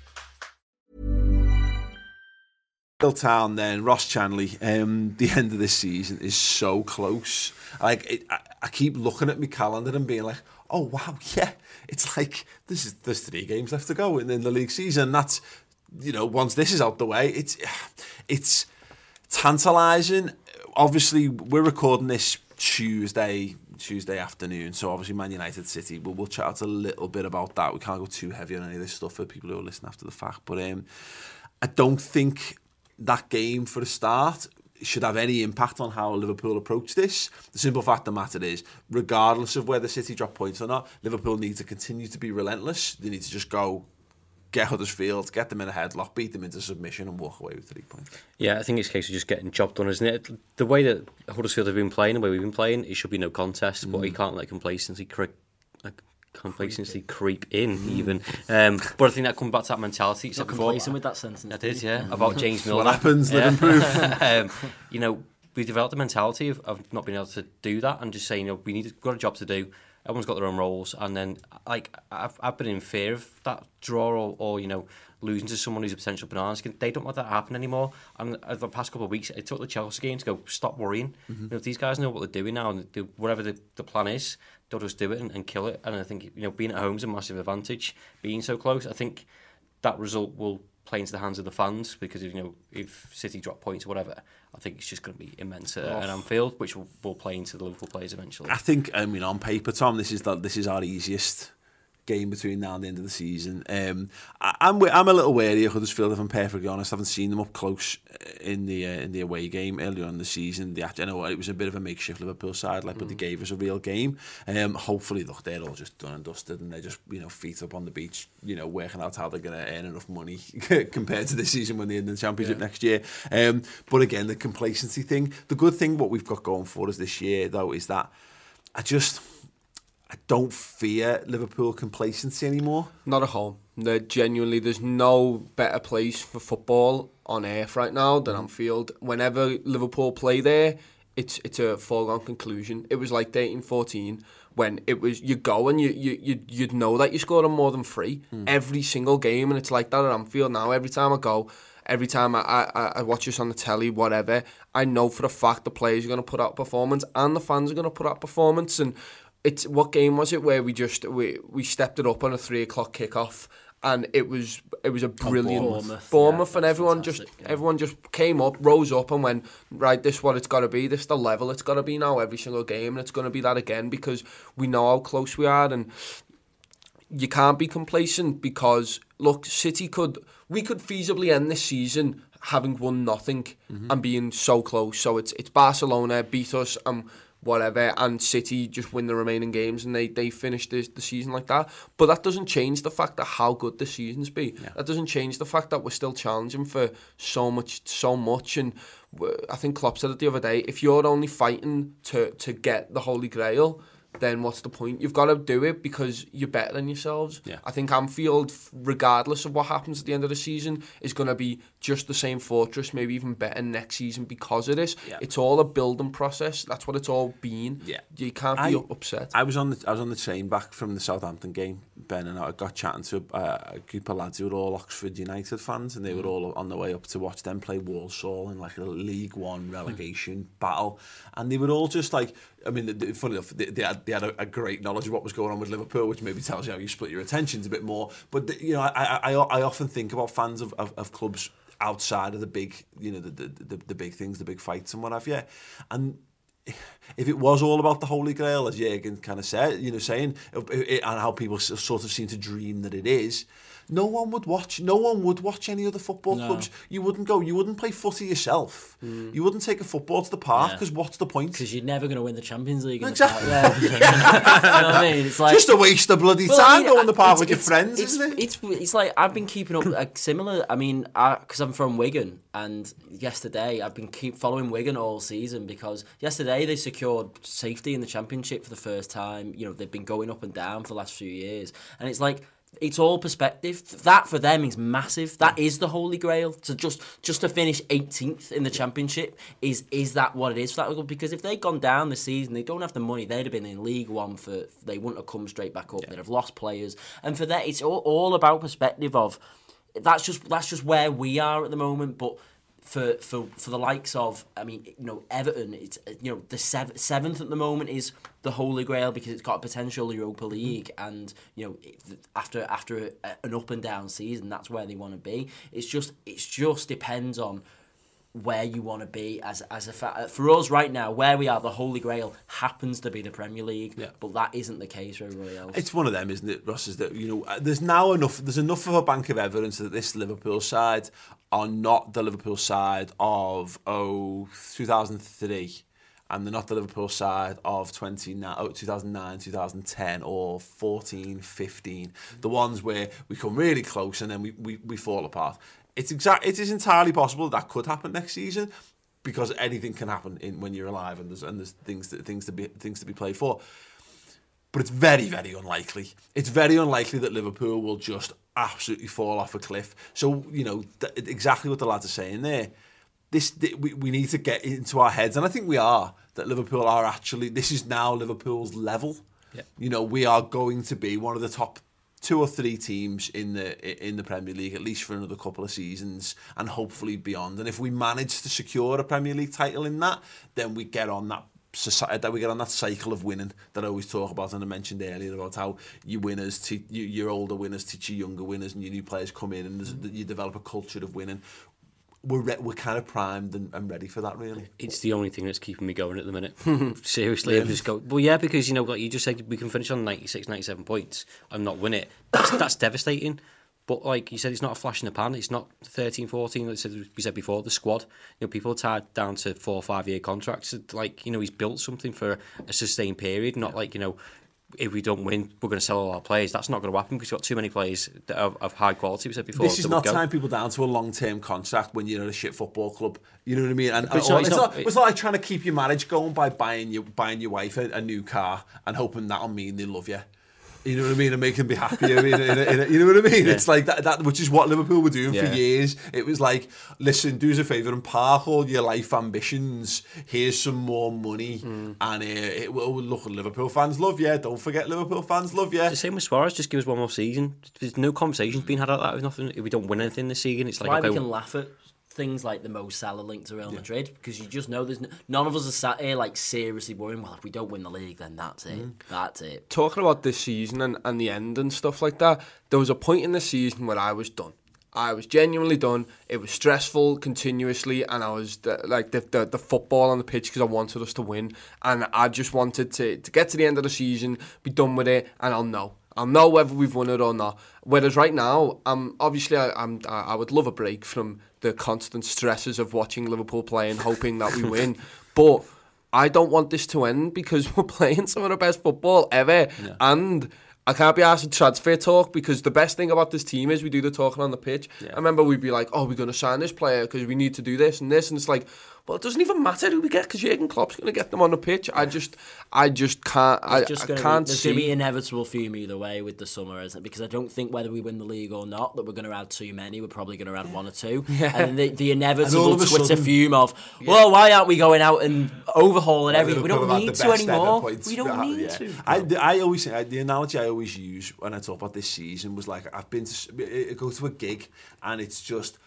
S2: Town then Ross Chanley. Um, the end of this season is so close. Like it, I, I keep looking at my calendar and being like, oh wow, yeah, it's like this is there's three games left to go in, in the league season. That's you know once this is out the way, it's it's tantalising. Obviously, we're recording this Tuesday Tuesday afternoon, so obviously Man United City. But we'll chat a little bit about that. We can't go too heavy on any of this stuff for people who are listening after the fact. But um, I don't think that game for a start should have any impact on how Liverpool approach this. The simple fact of the matter is, regardless of whether City drop points or not, Liverpool need to continue to be relentless. They need to just go get Huddersfield, get them in a headlock, beat them into submission, and walk away with three points.
S5: Yeah, I think it's a case of just getting job done, isn't it? The way that Huddersfield have been playing, the way we've been playing, it should be no contest, mm. but you can't let complacency creep, like, complacency creep in mm. even. Um, but I think that comes back to that mentality.
S4: You're complacent with that sentence.
S5: That is, yeah, about James Milner.
S2: what happens, live
S5: yeah.
S2: and proof.
S5: um, you know, we've developed a mentality of, of not being able to do that and just saying, you know, we need to, got a job to do. Everyone's got their own roles, and then like I've I've been in fear of that draw or, or you know losing to someone who's a potential banana skin. They don't let that happen anymore. And over the past couple of weeks, it took the Chelsea game to go, stop worrying. Mm-hmm. You know, these guys know what they're doing now, and do whatever the, the plan is, they'll just do it and, and kill it. And I think, you know, being at home is a massive advantage. Being so close, I think that result will play into the hands of the fans because if you know if City drop points or whatever, I think it's just going to be immense uh, at. Anfield, which will, will play into the Liverpool players eventually.
S2: I think I mean on paper, Tom, this is the, this is our easiest game between now and the end of the season. Um, I, I'm I'm a little wary of Huddersfield if I'm perfectly honest. I haven't seen them up close in the uh, in the away game earlier on the season. The, I know it was a bit of a makeshift Liverpool side, like, mm. but they gave us a real game. Um, hopefully, look, they're all just done and dusted, and they're just you know feet up on the beach, you know, working out how they're going to earn enough money compared to this season when they're in the Championship yeah. next year. Um, but again, the complacency thing. The good thing what we've got going for us this year though is that I just I don't fear Liverpool complacency anymore.
S3: Not at home. They're genuinely, there's no better place for football on earth right now than Anfield. Whenever Liverpool play there, it's it's a foregone conclusion. It was like 13 14 when it was you go and you, you, you, you'd know that you scored on more than three mm. every single game, and it's like that at Anfield now. Every time I go, every time I, I, I watch this on the telly, whatever, I know for a fact the players are going to put out performance and the fans are going to put out performance. And it's what game was it where we just we we stepped it up on a three o'clock kickoff and it was it was a brilliant
S4: Bournemouth,
S3: Bournemouth
S4: yeah,
S3: and everyone just
S4: yeah.
S3: everyone just came up, rose up and went right. This is what it's got to be. This is the level it's got to be now every single game, and it's going to be that again because we know how close we are and. you can't be complacent because look, City could we could feasibly end this season having won nothing and being so close. So it's it's Barcelona beat us and whatever, and City just win the remaining games and they they finish the, the season like that. But that doesn't change the fact that how good the season's be. That doesn't change the fact that we're still challenging for so much so much. And I think Klopp said it the other day. If you're only fighting to to get the Holy Grail. Then what's the point? You've got to do it because you're better than yourselves.
S5: Yeah.
S3: I think Anfield, regardless of what happens at the end of the season, is going to be just the same fortress, maybe even better next season because of this.
S2: Yeah.
S3: It's all a building process. That's what it's all been.
S2: Yeah.
S3: You can't be
S2: I-
S3: upset.
S2: I was on the I was on the train back from the Southampton game, Ben, and I got chatting to a, a group of lads who were all Oxford United fans, and they were mm. all on the way up to watch them play Walsall in like a League One relegation mm. battle, and they were all just like, I mean, the funny enough, they, they had, they had a, a, great knowledge of what was going on with Liverpool, which maybe tells you how you split your attentions a bit more. But, the, you know, I, I, I, often think about fans of, of, of, clubs outside of the big, you know, the, the, the, big things, the big fights and what have you. And if it was all about the Holy Grail, as Jürgen kind of said, you know, saying, it, and how people sort of seem to dream that it is, no one would watch. No one would watch any other football clubs. You wouldn't go. You wouldn't play footy yourself. Mm. You wouldn't take a football to the park
S4: Yeah.
S2: because what's the point?
S4: Because you're never going to win the Champions League. in the
S2: Exactly.
S4: park. Yeah. you know what I mean? It's like
S2: Just a waste of bloody
S4: Well,
S2: time
S4: I mean,
S2: going to the park with your friends,
S4: it's,
S2: isn't it?
S4: It's it's like I've been keeping up like similar. I mean, because I'm from Wigan, and yesterday I've been keep following Wigan all season because yesterday they secured safety in the championship for the first time. You know, they've been going up and down for the last few years, and it's like. It's all perspective. That for them is massive. That is the holy grail. To just just to finish 18th in the championship is is that what it is for that club? Because if they'd gone down the season, they don't have the money. They'd have been in League One for. They wouldn't have come straight back up. They'd have lost players, and for that, it's all, all about perspective of. That's just that's just where we are at the moment, but for for for the likes of I mean you know Everton it's uh, you know the sev- seventh at the moment is the holy grail because it's got a potential Europa League and you know after after a, an up and down season that's where they want to be it's just it's just depends on where you want to be as as a fa- for us right now where we are the holy grail happens to be the Premier League
S2: Yeah.
S4: but that isn't the case for everybody else
S2: It's one of them, isn't it, Ross? Is that you know, uh, there's now enough. There's enough of a bank of evidence that this Liverpool side are not the Liverpool side of oh 2003, and they're not the Liverpool side of 29, oh, 2009, 2010, or 14, 15. The ones where we come really close and then we, we, we fall apart. It's exact. It is entirely possible that could happen next season because anything can happen in when you're alive and there's and there's things that things to be things to be played for but it's very, very unlikely. It's very unlikely that Liverpool will just absolutely fall off a cliff. So, you know, th- exactly what the lads are saying there. This th- we, we need to get into our heads, and I think we are, that Liverpool are actually, this is now Liverpool's level.
S5: Yeah.
S2: You know, we are going to be one of the top two or three teams in the in the Premier League at least for another couple of seasons and hopefully beyond. And if we manage to secure a Premier League title in that, then we get on that society that we get on that cycle of winning that I always talk about and I mentioned earlier about how you winners te- you, your older winners teach your younger winners and your new players come in and mm. you develop a culture of winning. We're re- we're kind of primed and, and ready for that really.
S5: It's the only thing that's keeping me going at the minute. Hmm. Seriously really? I'm just go well yeah because you know like you just said we can finish on 96 97 points and not win it. That's, that's devastating. But like you said, it's not a flash in the pan. It's not 13, 14. Like we said before, the squad. You know, people are tied down to four or five year contracts. Like you know, he's built something for a sustained period. Not like you know, if we don't win, we're going to sell all our players. That's not going to happen because we've got too many players that are of high quality. We said before.
S2: this is not tying people down to a long-term contract when you're at a shit football club. You know what I mean? And
S5: it's
S2: or-
S5: not-
S2: it's,
S5: it's
S2: not,
S5: not-
S2: it's not like trying to keep your marriage going by buying your buying your wife a, a new car and hoping that'll mean they love you. You know what I mean? And make them be happier. in a, in a, in a, you know what I mean? It's like that, that, which is what Liverpool were doing for years. It was like, listen, do us a favour and park all your life ambitions. Here's some more money,
S5: Mm.
S2: and uh, it will look. Liverpool fans love you. Don't forget, Liverpool fans love you.
S5: It's the same with Suarez. Just give us one more season. There's no conversations being had about that. If nothing, if we don't win anything this season, it's like
S4: why
S5: okay,
S4: we can laugh at things like the Mo Salah link to Real Madrid because you just know there's n- none of us are sat here like seriously worrying. Well, if we don't win the league, then that's it. Mm. That's it.
S3: talking about this season and, and the end and stuff like that, there was a point in the season where I was done. I was genuinely done. It was stressful continuously, and I was the, like the, the the football on the pitch because I wanted us to win, and I just wanted to to get to the end of the season, be done with it, and I'll know. I'll know whether we've won it or not. Whereas right now, um, obviously, I, I'm, I I would love a break from the constant stresses of watching Liverpool play and hoping that we win. But I don't want this to end because we're playing some of the best football ever. And I can't be asked to transfer talk because the best thing about this team is we do the talking on the pitch. I remember we'd be like, oh, we're going to sign this player because we need to do this and this. And it's like, well, it doesn't even matter who we get because Jurgen Klopp's going to get them on the pitch. I just, I just can't, I,
S4: just
S3: I can't
S4: be, there's going to be
S3: see.
S4: inevitable fume either way with the summer, isn't it? Because I don't think whether we win the league or not that we're going to add too many. We're probably going to add one or two. yeah. And the, the inevitable Twitter
S2: sudden-
S4: fume of, well, why aren't we going out and overhauling everything? We don't need to anymore. We don't
S2: that,
S4: need
S2: yeah.
S4: to.
S2: I, the- I always I, the analogy I always use when I talk about this season was like I've been to I go to a gig and it's just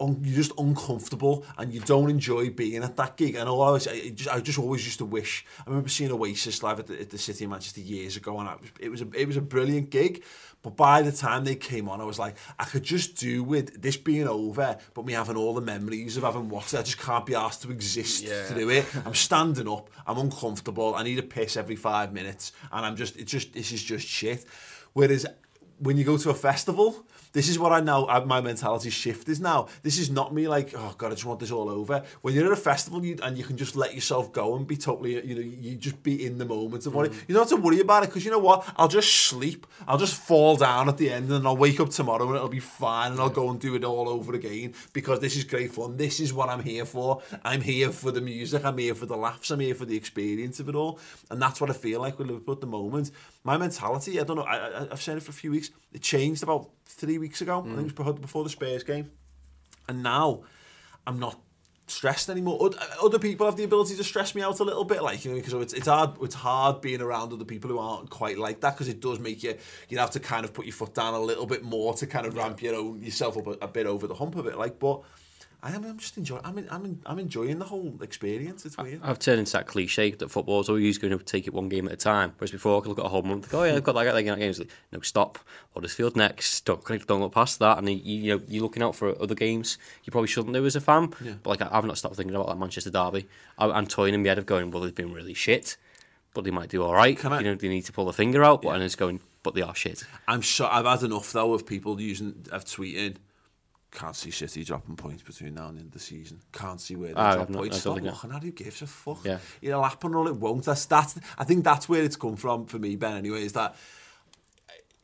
S2: un, you're just uncomfortable and you don't enjoy being at that gig. And all I just, I just always used to wish. I remember seeing Oasis live at the, at the City of Manchester years ago, and I, it was a, it was a brilliant gig. But by the time they came on, I was like, I could just do with this being over, but me having all the memories of having watched it. I just can't be asked to exist yeah. to do it. I'm standing up. I'm uncomfortable. I need a piss every five minutes, and I'm just, it's just, this is just shit. Whereas when you go to a festival this is what I know. I, my mentality shift is now. This is not me like, oh god, I just want this all over. When you're at a festival you, and you can just let yourself go and be totally, you know, you just be in the moment of what it, mm. you don't have to worry about it because you know what? I'll just sleep. I'll just fall down at the end and I'll wake up tomorrow and it'll be fine and I'll go and do it all over again because this is great fun. This is what I'm here for. I'm here for the music. I'm here for the laughs. I'm here for the experience of it all. And that's what I feel like with Liverpool at the moment. My mentality, I don't know, I, I, I've said it for a few weeks. It changed about three weeks ago. Mm. I think it was mm. before the Spurs game. And now, I'm not stressed anymore. Other people have the ability to stress me out a little bit, like you know, because it's it's hard it's hard being around other people who aren't quite like that because it does make you you have to kind of put your foot down a little bit more to kind of ramp your own yourself up a, a bit over the hump of it, like. But I am I'm just enjoying I'm in, I'm in, I'm enjoying the whole experience. It's weird.
S5: I've turned into that cliche that football's always going to take it one game at a time. Whereas before, I could look at a whole month. Go, oh yeah, I've got that, that game. That game. Like, no, stop. Huddersfield next. Don't don't look past that. And you, you know, you're looking out for other games. You probably shouldn't do as a fan. But like, I've not stopped thinking about that Manchester derby. I, I'm toying in my head of going, well, they've been really shit, but they might do all right.
S2: Can I-
S5: You know, they need to pull the finger out. But and it's going, but they are shit.
S2: I'm sure I've had enough though of people using of tweeting. Can't see City dropping points between now and the end of the season. Can't see where they
S5: Ah,
S2: drop
S5: not-
S2: points. Stop looking at who gives a fuck.
S5: Yeah.
S2: It'll happen or it won't. That's that's. I think that's where it's come from for me, Ben. Anyway, is that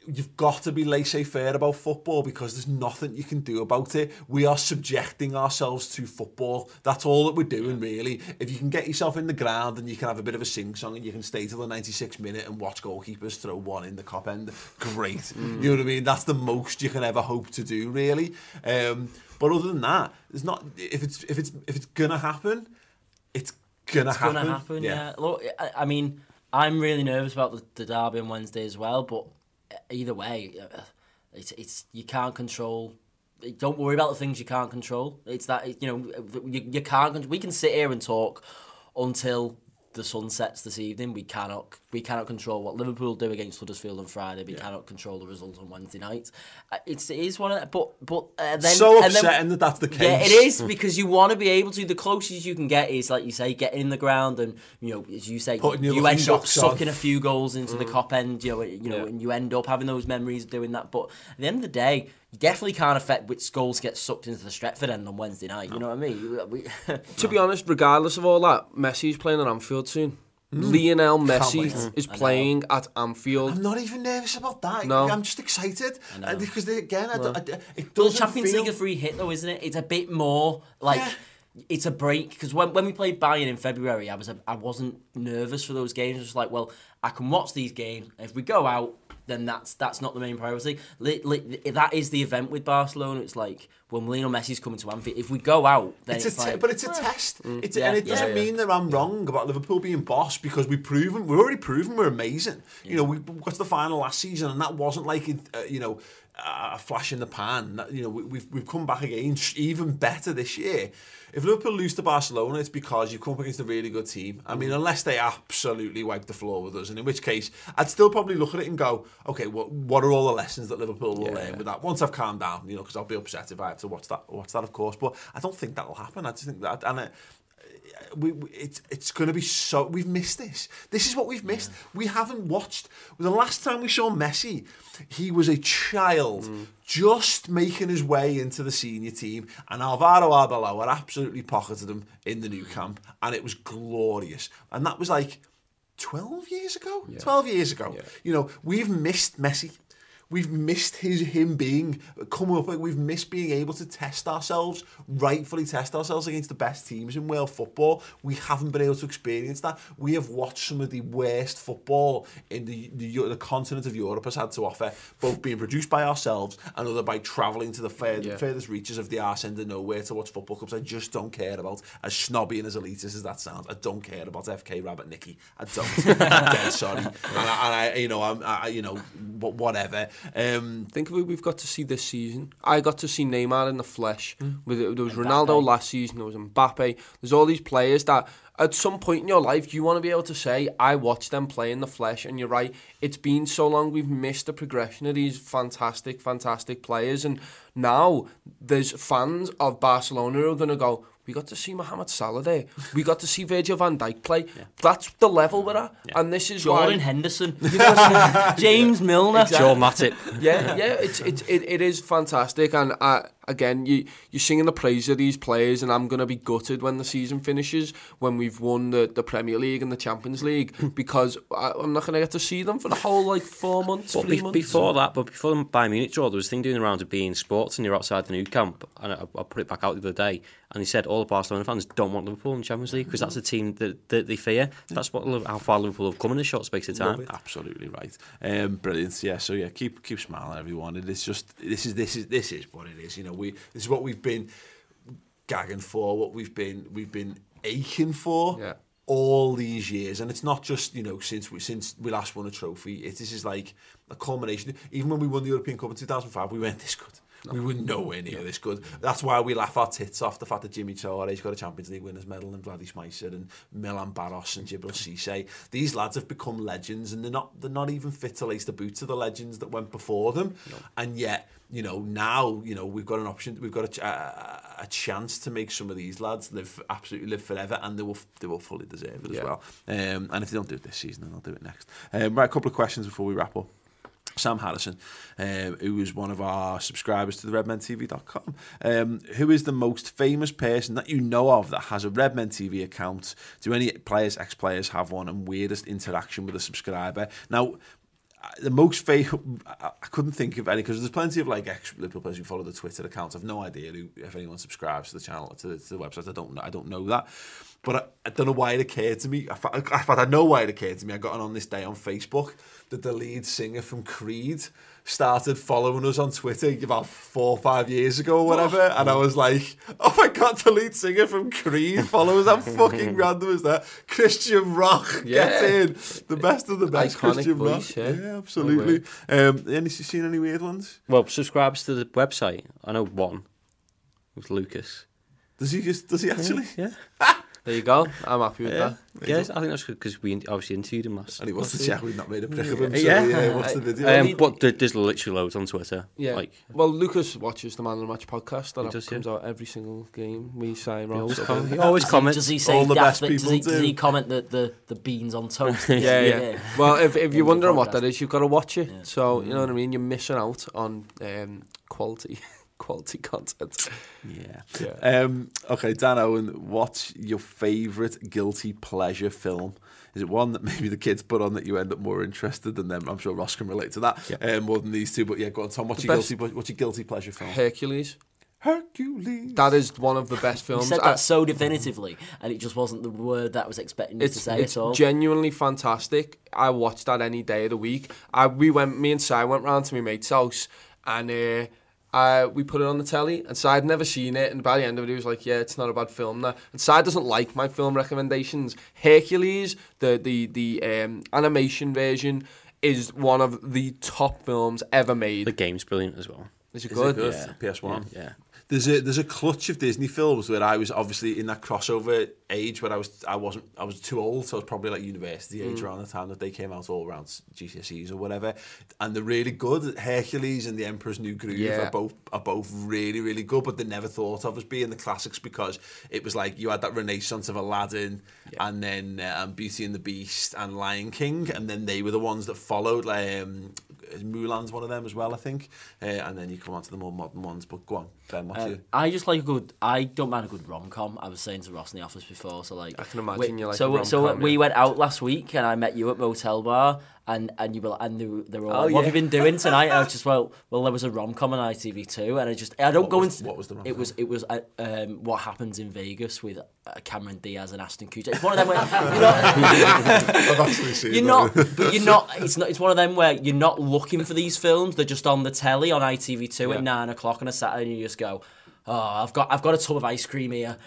S2: you've got to be laissez-faire about football because there's nothing you can do about it. We are subjecting ourselves to football. That's all that we're doing, really. If you can get yourself in the ground and you can have a bit of a sing-song and you can stay till the 96th minute and watch goalkeepers throw one in the Kop end, great. You know what I mean? That's the most you can ever hope to do, really. Um, but other than that, it's not. If it's if it's if it's gonna happen, it's gonna
S4: It's
S2: happen.
S4: going to happen, yeah. Look, I, I mean, I'm really nervous about the, the derby on Wednesday as well, but either way, uh, it's, it's you can't control. Don't worry about the things you can't control. It's that you know you, you can't. We can sit here and talk until the sun sets this evening. We cannot we cannot control what Liverpool do against Huddersfield on Friday. We cannot control the result on Wednesday night. Uh, It's it is one of but but uh, then
S2: So
S4: and then-
S2: that that's the case.
S4: yeah, it is because you want to be able to. The closest you can get is, like you say, getting in the ground and you know, as you say,
S2: Putting your
S4: you end up
S2: socks on.
S4: sucking a few goals into the Kop end. You know, you know,
S2: Yeah.
S4: and you end up having those memories of doing that. But at the end of the day, you definitely can't affect which goals get sucked into the Stretford end on Wednesday night. You know what I mean? You- we-
S3: To be honest, regardless of all that, Messi's playing at Anfield soon. Lionel Messi is playing at Anfield.
S2: I'm not even nervous about that.
S3: No.
S2: I'm just excited Uh, because they, again, I, don't- I, it
S4: the
S2: doesn't
S4: Champions
S2: feel.
S4: League a free hit though, isn't it? It's a bit more like
S2: Yeah.
S4: it's a break because when, when we played Bayern in February, I was a, I wasn't nervous for those games. I was like, well, I can watch these games. If we go out, then that's that's not the main priority. That is the event with Barcelona. It's like when Lionel Messi's coming to Anfield. If we go out, then
S2: It's
S4: it's,
S2: a
S4: like,
S2: but it's a test. It's
S4: Yeah,
S2: and it doesn't
S4: yeah.
S2: mean that I'm wrong about Liverpool being boss because we've proven we're already proven we're amazing. You know, we got to the final last season and that wasn't like uh, you know a flash in the pan. That, you know, we, we've we've come back again even better this year. If Liverpool lose to Barcelona, it's because you've come up against a really good team. I mean, unless they absolutely wipe the floor with us, and in which case, I'd still probably look at it and go, okay, what what are all the lessons that Liverpool will learn with that? Once I've calmed down, you know, because I'll be upset if I have to watch that watch that, of course. But I don't think that'll happen. I just think that, and. Uh, we, we it's it's going to be so we've missed this. This is what we've missed. We haven't watched. The last time we saw Messi, he was a child mm. just making his way into the senior team, and Alvaro Arbeloa absolutely pocketed him in the Nou Camp, and it was glorious. And that was like. 12 years ago 12 years ago you know we've missed messi we've missed his him being coming up with we've missed being able to test ourselves rightfully test ourselves against the best teams in world football. We haven't been able to experience that. We have watched some of the worst football in the the, the continent of Europe has had to offer both being produced by ourselves and other by travelling to the fur-
S3: Yeah.
S2: furthest reaches of the arse end of nowhere to watch football clubs. I just don't care about as snobby and as elitist as that sounds I don't care about FK Rabotnicki. I don't. I'm dead sorry. And I, and I you know I'm I, you know whatever um
S3: Think of who we've got to see this season. I got to see Neymar in the flesh.
S2: Mm.
S3: With there was Ronaldo last season. There was Mbappe. There's all these players that at some point in your life you want to be able to say, "I watched them play in the flesh." And you're right. It's been so long. We've missed the progression of these fantastic, fantastic players. And now there's fans of Barcelona who are going to go. We got to see Mohamed Salah there. We got to see Virgil van Dijk play. That's the level we're at. And this is
S4: Jordan
S3: why.
S4: Henderson, James Milner.
S5: Joe Matip.
S3: yeah, yeah, it's it's it, it is fantastic, and uh, again, you you're singing the praise of these players, and I'm gonna be gutted when the season finishes when we've won the, the Premier League and the Champions League because I, I'm not gonna get to see them for the whole like four months,
S5: But
S3: three
S5: be-
S3: months.
S5: before that, but before the Bayern Munich draw, there was a thing doing the rounds of being sports and you're outside the Nou Camp. And I, I put it back out the other day. And he said all the Barcelona fans don't want Liverpool in the Champions League because that's a team that, that they fear. That's what how far Liverpool have come in a short space of time.
S2: Absolutely right. Um, brilliant. Yeah. So yeah, keep keep smiling, everyone. It is just this is this is this is what it is. You know, we this is what we've been gagging for. What we've been we've been aching for.
S3: Yeah.
S2: All these years, and it's not just you know since we since we last won a trophy. It this is like a culmination. Even when we won the European Cup in 2005, we weren't this good. We were nowhere near this good. That's why we laugh our tits off the fact that Djimi Traore got a Champions League winners medal and Vladdy Smicer and Milan Baros and Djibril Cisse. These lads have become legends and they're not they're not even fit to lace the boots of the legends that went before them. And yet, you know, now, you know, we've got an option, we've got a, a, a chance to make some of these lads live absolutely live forever and they will they will fully deserve it as well. Um, and if they don't do it this season, then they'll do it next. Um, right, a couple of questions before we wrap up. Sam Harrison, um, who is one of our subscribers to the redmentv.com. Um, who is the most famous person that you know of that has a Redmen TV account? Do any players, ex players have one? And weirdest interaction with a subscriber? Now, the most fake, I, I couldn't think of any because there's plenty of like ex Liverpool players who follow the Twitter accounts. I've no idea who, if anyone subscribes to the channel to the, to the website. I don't know. I don't know that, but I, I don't know why it occurred to me. I, I, I, I know why it occurred to me. I got on this day on Facebook that the lead singer from Creed started following us on Twitter about four or five years ago or whatever. And I was like, oh my God, the lead singer from Creed follows. How fucking random is that? Christian Rock
S3: Yeah.
S2: in. The best of the best
S3: Iconic
S2: Christian
S3: voice,
S2: Rock.
S3: yeah.
S2: absolutely. Um, any, you seen any weird ones?
S5: Well, subscribes to the website. I know one. It was Lucas.
S2: Does he just, does he actually?
S5: Yeah.
S3: There you go. I'm happy with
S5: Yeah.
S3: that.
S5: Yes, I think that's good because we obviously interviewed him last.
S2: And he wants to
S5: last
S2: check
S5: week.
S2: we've not made a prick of him. So,
S5: Yeah.
S2: yeah. what's the video?
S5: Um, but there- there's literally loads on Twitter.
S3: Yeah.
S5: Like,
S3: well, Lucas watches the Man of the Match podcast that
S5: He does,
S3: comes
S5: yeah.
S3: out every single game. We sign
S5: he always,
S3: Ross.
S5: com- he always
S4: Does
S5: comments.
S4: does he say
S2: All the
S4: daft
S2: best
S4: bit- does
S2: people
S4: he, does he comment that the, the beans on toast?
S3: yeah, yeah. yeah. Well, if, if you're wondering what that is, you've got to watch it.
S4: Yeah.
S3: So you know what I mean. You're missing out on um, quality, quality content.
S2: Yeah.
S3: Yeah.
S2: Um, okay, Dan Owen, what's your favourite guilty pleasure film? Is it one that maybe the kids put on that you end up more interested than them? I'm sure Ross can relate to that um, more than these two. But yeah, go on, Tom. What's
S3: The
S2: your guilty? What's your guilty pleasure film?
S3: Hercules.
S2: Hercules.
S3: That is one of the best
S4: He
S3: films.
S4: said
S3: I-
S4: that so definitively, and it just wasn't the word that I was expecting you to say
S3: it's
S4: at all.
S3: genuinely fantastic. I watch that any day of the week. I we went, me and Si went round to my mate's house, and uh, I, we put it on the telly. And Si had never seen it, and by the end of it, he was like, "Yeah, it's not a bad film." That and Si doesn't like my film recommendations. Hercules, the the the um, animation version, is one of the top films ever made.
S5: The game's brilliant as well.
S3: Is it
S2: Is
S3: good?
S2: it good?
S4: Yeah.
S2: PS1.
S4: Yeah.
S2: There's a there's a clutch of Disney films where I was obviously in that crossover age where I was I wasn't I was too old, so I was probably like university age
S3: Mm.
S2: around the time that they came out all around GCSEs or whatever. And they're really good. Hercules and The Emperor's New Groove
S3: Yeah.
S2: are both are both really really good, but they're never thought of as being the classics because it was like you had that renaissance of Aladdin and then um, Beauty and the Beast and Lion King, and then they were the ones that followed. Like um, Mulan's one of them as well, I think. Uh, and then you come on to the more modern ones. But go on, Ben, what's
S4: Um,
S2: your
S4: I just like a good. I don't mind a good rom com. I was saying to Ross in the office before, so like
S3: I can imagine
S4: we,
S3: you like
S4: so
S3: a
S4: so
S3: rom-com,
S4: we went out last week and I met you at Motel Bar and and you were and they, were- they were all
S3: Oh,
S4: like, what
S3: yeah.
S4: have you been doing tonight? I was just well well there was a rom com on ITV2 and I just I don't
S2: What
S4: go
S2: was-
S4: into
S2: what was the rom-com?
S4: it was it was uh, um, what happens in Vegas with uh, Cameron Diaz and Ashton Kutcher. It's one of them where you know,
S2: I've actually seen
S4: you're not, but you're not. It's not. It's one of them where you're not looking for these films. They're just on the telly on ITV2
S2: Yeah.
S4: at nine o'clock on a Saturday, and you just go. Oh, I've got I've got a tub of ice cream here.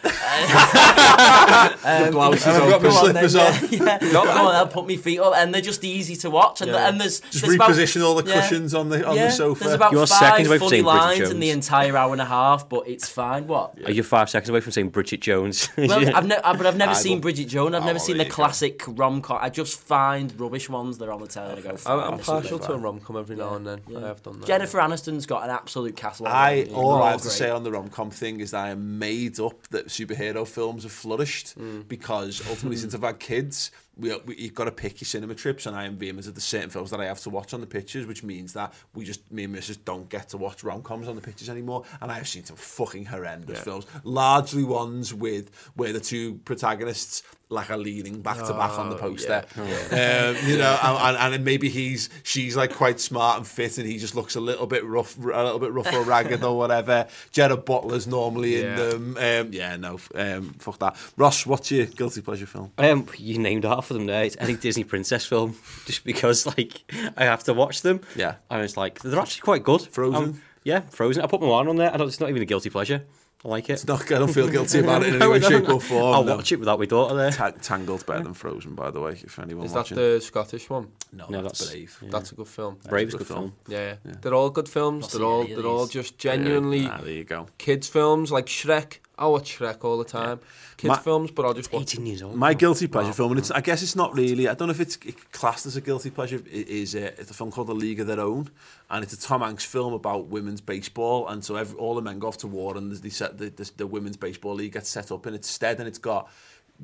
S2: Um, the blouse um, is
S4: I've
S2: open.
S4: Go on
S2: slippers
S4: then,
S2: on.
S4: yeah, yeah. Go on, I'll put my feet up, and they're just easy to watch. And,
S2: Yeah.
S4: and there's
S2: Just
S4: there's about-
S2: reposition all the
S4: yeah.
S2: cushions on the on
S4: yeah,
S2: the sofa.
S4: There's about
S5: You're
S4: five
S5: seconds away from
S4: funny
S5: saying Bridget
S4: lines in the
S5: Jones.
S4: entire hour and a half, but it's fine. What?
S5: Are you five seconds away from saying Bridget Jones?
S4: Well, I've ne- I- but I've never
S2: I
S4: seen
S2: will-
S4: Bridget Jones. I've
S2: Oh,
S4: never seen the classic rom com. I just find rubbish ones that are on the telly and I go.
S3: I'm, I'm
S4: this will be
S3: partial to a rom com every now and then. I have done that.
S4: Jennifer Aniston's got an absolute castle.
S2: I all I have to say on the rom com thing is that I am made up that superhero films have flourished
S4: Mm.
S2: because ultimately since I've had kids, we, we you've got to pick your cinema trips, and I am famous of the certain films that I have to watch on the pictures, which means that we just me and Mrs don't get to watch rom coms on the pictures anymore. And I have seen some fucking horrendous films, largely ones with where the two protagonists like are leaning back to back on the
S3: Oh,
S2: poster.
S3: yeah.
S2: Um, you know, and, and, and maybe he's she's like quite smart and fit, and he just looks a little bit rough, a little bit rough or ragged or whatever. Gerard Butler's normally in
S3: Yeah.
S2: them. Um, yeah, no, um, fuck that. Ross, what's your guilty pleasure film?
S5: Um, you named half of them there. It's any Disney princess film, just because like I have to watch them.
S2: Yeah.
S5: and it's like they're actually quite good.
S2: Frozen?
S5: Um, yeah, Frozen. I put my Moana on there. I don't. It's not even a guilty pleasure. I like it.
S2: It's not, I don't feel guilty about it in
S5: No,
S2: any way,
S5: no,
S2: shape,
S5: no.
S2: or form.
S5: I'll
S2: no.
S5: watch it without my daughter there.
S2: Ta- Tangled's better than Frozen, by the way. If anyone
S3: Is that the Scottish one?
S2: no,
S5: No,
S2: that's,
S5: that's-
S2: Brave.
S3: That's a good film.
S5: Brave is a
S2: good
S5: good film.
S3: Yeah, yeah, they're all good films. They're all they're all just genuinely
S2: Ah, there you go.
S3: kids films like Shrek. I watch Shrek all the time. Kids
S2: Ma-
S3: films, but I'll just watch.
S5: 18 years old.
S2: My guilty pleasure film, and it's, I guess it's not really, I don't know if it's classed as a guilty pleasure, it is a, it's a film called The League of Their Own, and it's a Tom Hanks film about women's baseball, and so every, all the men go off to war, and they set, the, the, the women's baseball league gets set up in its stead, and it's got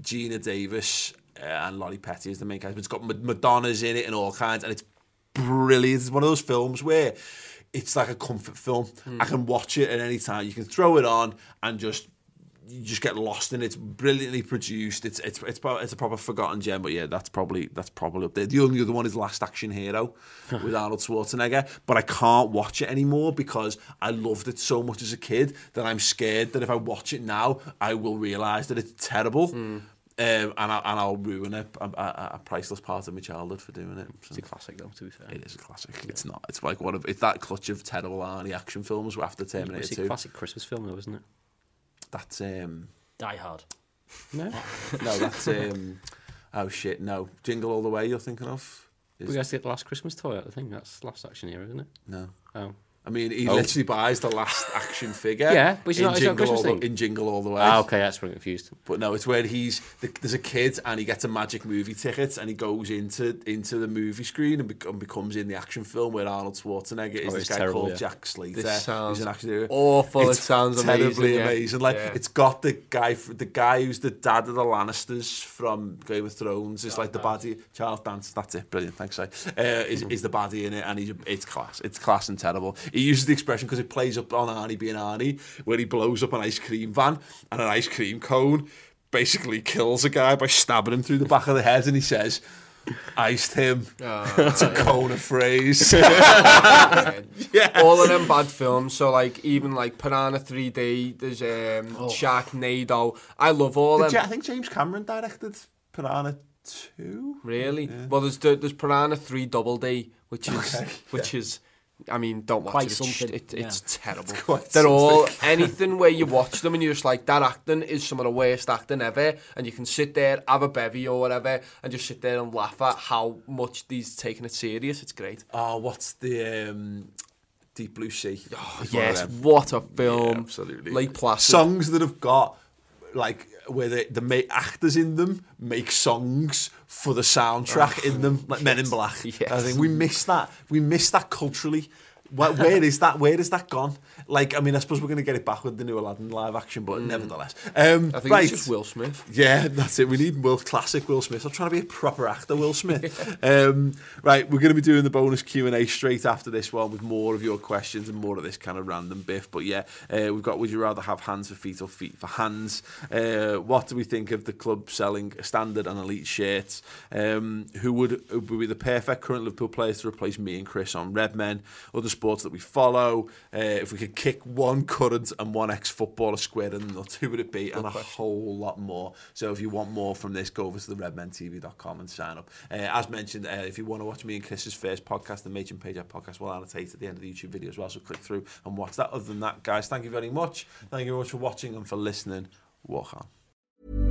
S2: Geena Davis uh, and Lori Petty as the main character, it's got Madonna's in it and all kinds, and it's brilliant. It's one of those films where it's like a comfort film. I can watch it at any time. You can throw it on and just you just get lost in it. It's brilliantly produced. It's it's it's, it's a proper forgotten gem. But yeah, that's probably that's probably up there. The only other one is Last Action Hero with Arnold Schwarzenegger. But I can't watch it anymore because I loved it so much as a kid that I'm scared that if I watch it now, I will realise that it's terrible. Um, and, I, and I'll ruin a, a, a a priceless part of my childhood for doing it. So
S5: It's a classic though, to be fair.
S2: it is a classic. It's not. It's like one of it's that clutch of terrible Arnie action films after
S5: It's
S2: Terminator
S5: a
S2: 2.
S5: classic Christmas film though, isn't it?
S2: That's um
S4: Die Hard.
S5: No.
S2: no, that's um oh shit, no. Jingle All the Way you're thinking of? Is,
S5: we guys get the last Christmas toy. I think that's last action hero, isn't it?
S2: no.
S5: Oh.
S2: I mean, he
S5: Oh.
S2: literally buys the last action figure.
S5: Yeah, but it's
S2: in
S5: not- it's not
S2: Jingle all the, in Jingle All the Way.
S5: Ah, okay, that's pretty confused.
S2: But no, it's where he's the, there's a kid and he gets a magic movie ticket and he goes into into the movie screen and, bec- and becomes in the action film where Arnold Schwarzenegger is
S5: Oh,
S2: this guy
S5: terrible,
S2: called
S5: yeah.
S2: Jack Slater.
S3: This sounds
S2: who's an action hero.
S3: awful.
S2: It's
S3: it sounds
S2: terribly
S3: amazing. yeah.
S2: amazing. Like
S3: Yeah.
S2: it's got the guy, the guy who's the dad of the Lannisters from Game of Thrones. Is like the baddie. Charles Dance. That's it. Brilliant. Thanks. Si. Uh, is, is the baddie in it, and he's it's class. It's class and terrible. He uses the expression because it plays up on Arnie being Arnie, where he blows up an ice cream van and an ice cream cone. Basically kills a guy by stabbing him through the back of the head, and he says, "Iced him." It's a cone of phrase.
S3: yeah. All of them bad films. So like even like Piranha 3D. There's um,
S2: Oh.
S3: Sharknado. I love all
S2: Did
S3: them.
S2: you- I think James Cameron directed Piranha Two.
S3: Really? Well, there's the, there's Piranha 3 Double D, which is
S2: Okay,
S3: which is. I mean, don't watch
S4: Quite
S3: it. It's,
S4: something,
S3: it, it's terrible.
S2: quite
S3: They're all anything where you watch them and you're just like that acting is some of the worst acting ever, and you can sit there have a bevy or whatever and just sit there and laugh at how much these taking it serious. It's great.
S2: Oh, what's the um, Deep Blue Sea. of
S3: Yes, what a film.
S2: Yeah, absolutely.
S3: Lake Placid.
S2: Songs that have got like where the, the actors in them make songs for the soundtrack in them, like Men in Black.
S3: Yes.
S2: I think we miss that. We miss that culturally. Where, where is that? Where is that gone? Like, I mean, I suppose we're going to get it back with the new Aladdin live action, but nevertheless. Um,
S3: Mm. I think
S2: right.
S3: it's just Will Smith.
S2: Yeah, that's it. We need Will classic Will Smith. I'm trying to be a proper actor, Will Smith. um, right, we're going to be doing the bonus Q and A straight after this one with more of your questions and more of this kind of random biff. But yeah, uh, we've got. Would you rather have hands for feet or feet for hands? Uh, what do we think of the club selling standard and elite shirts? Um, who would, who would be the perfect current Liverpool players to replace me and Chris on Redmen? Other sports that we follow. Uh, if we could kick one current and one ex-footballer square in the nuts, who would it be? and a whole lot more. So if you want more from this, go over to the redmentv.com and sign up. Uh, as mentioned, uh, if you want to watch me and Chris's first podcast, the Machin Pajak podcast will annotate at the end of the YouTube video as well. So click through and watch that. Other than that, guys, thank you very much. Thank you very much for watching and for listening. Walk on.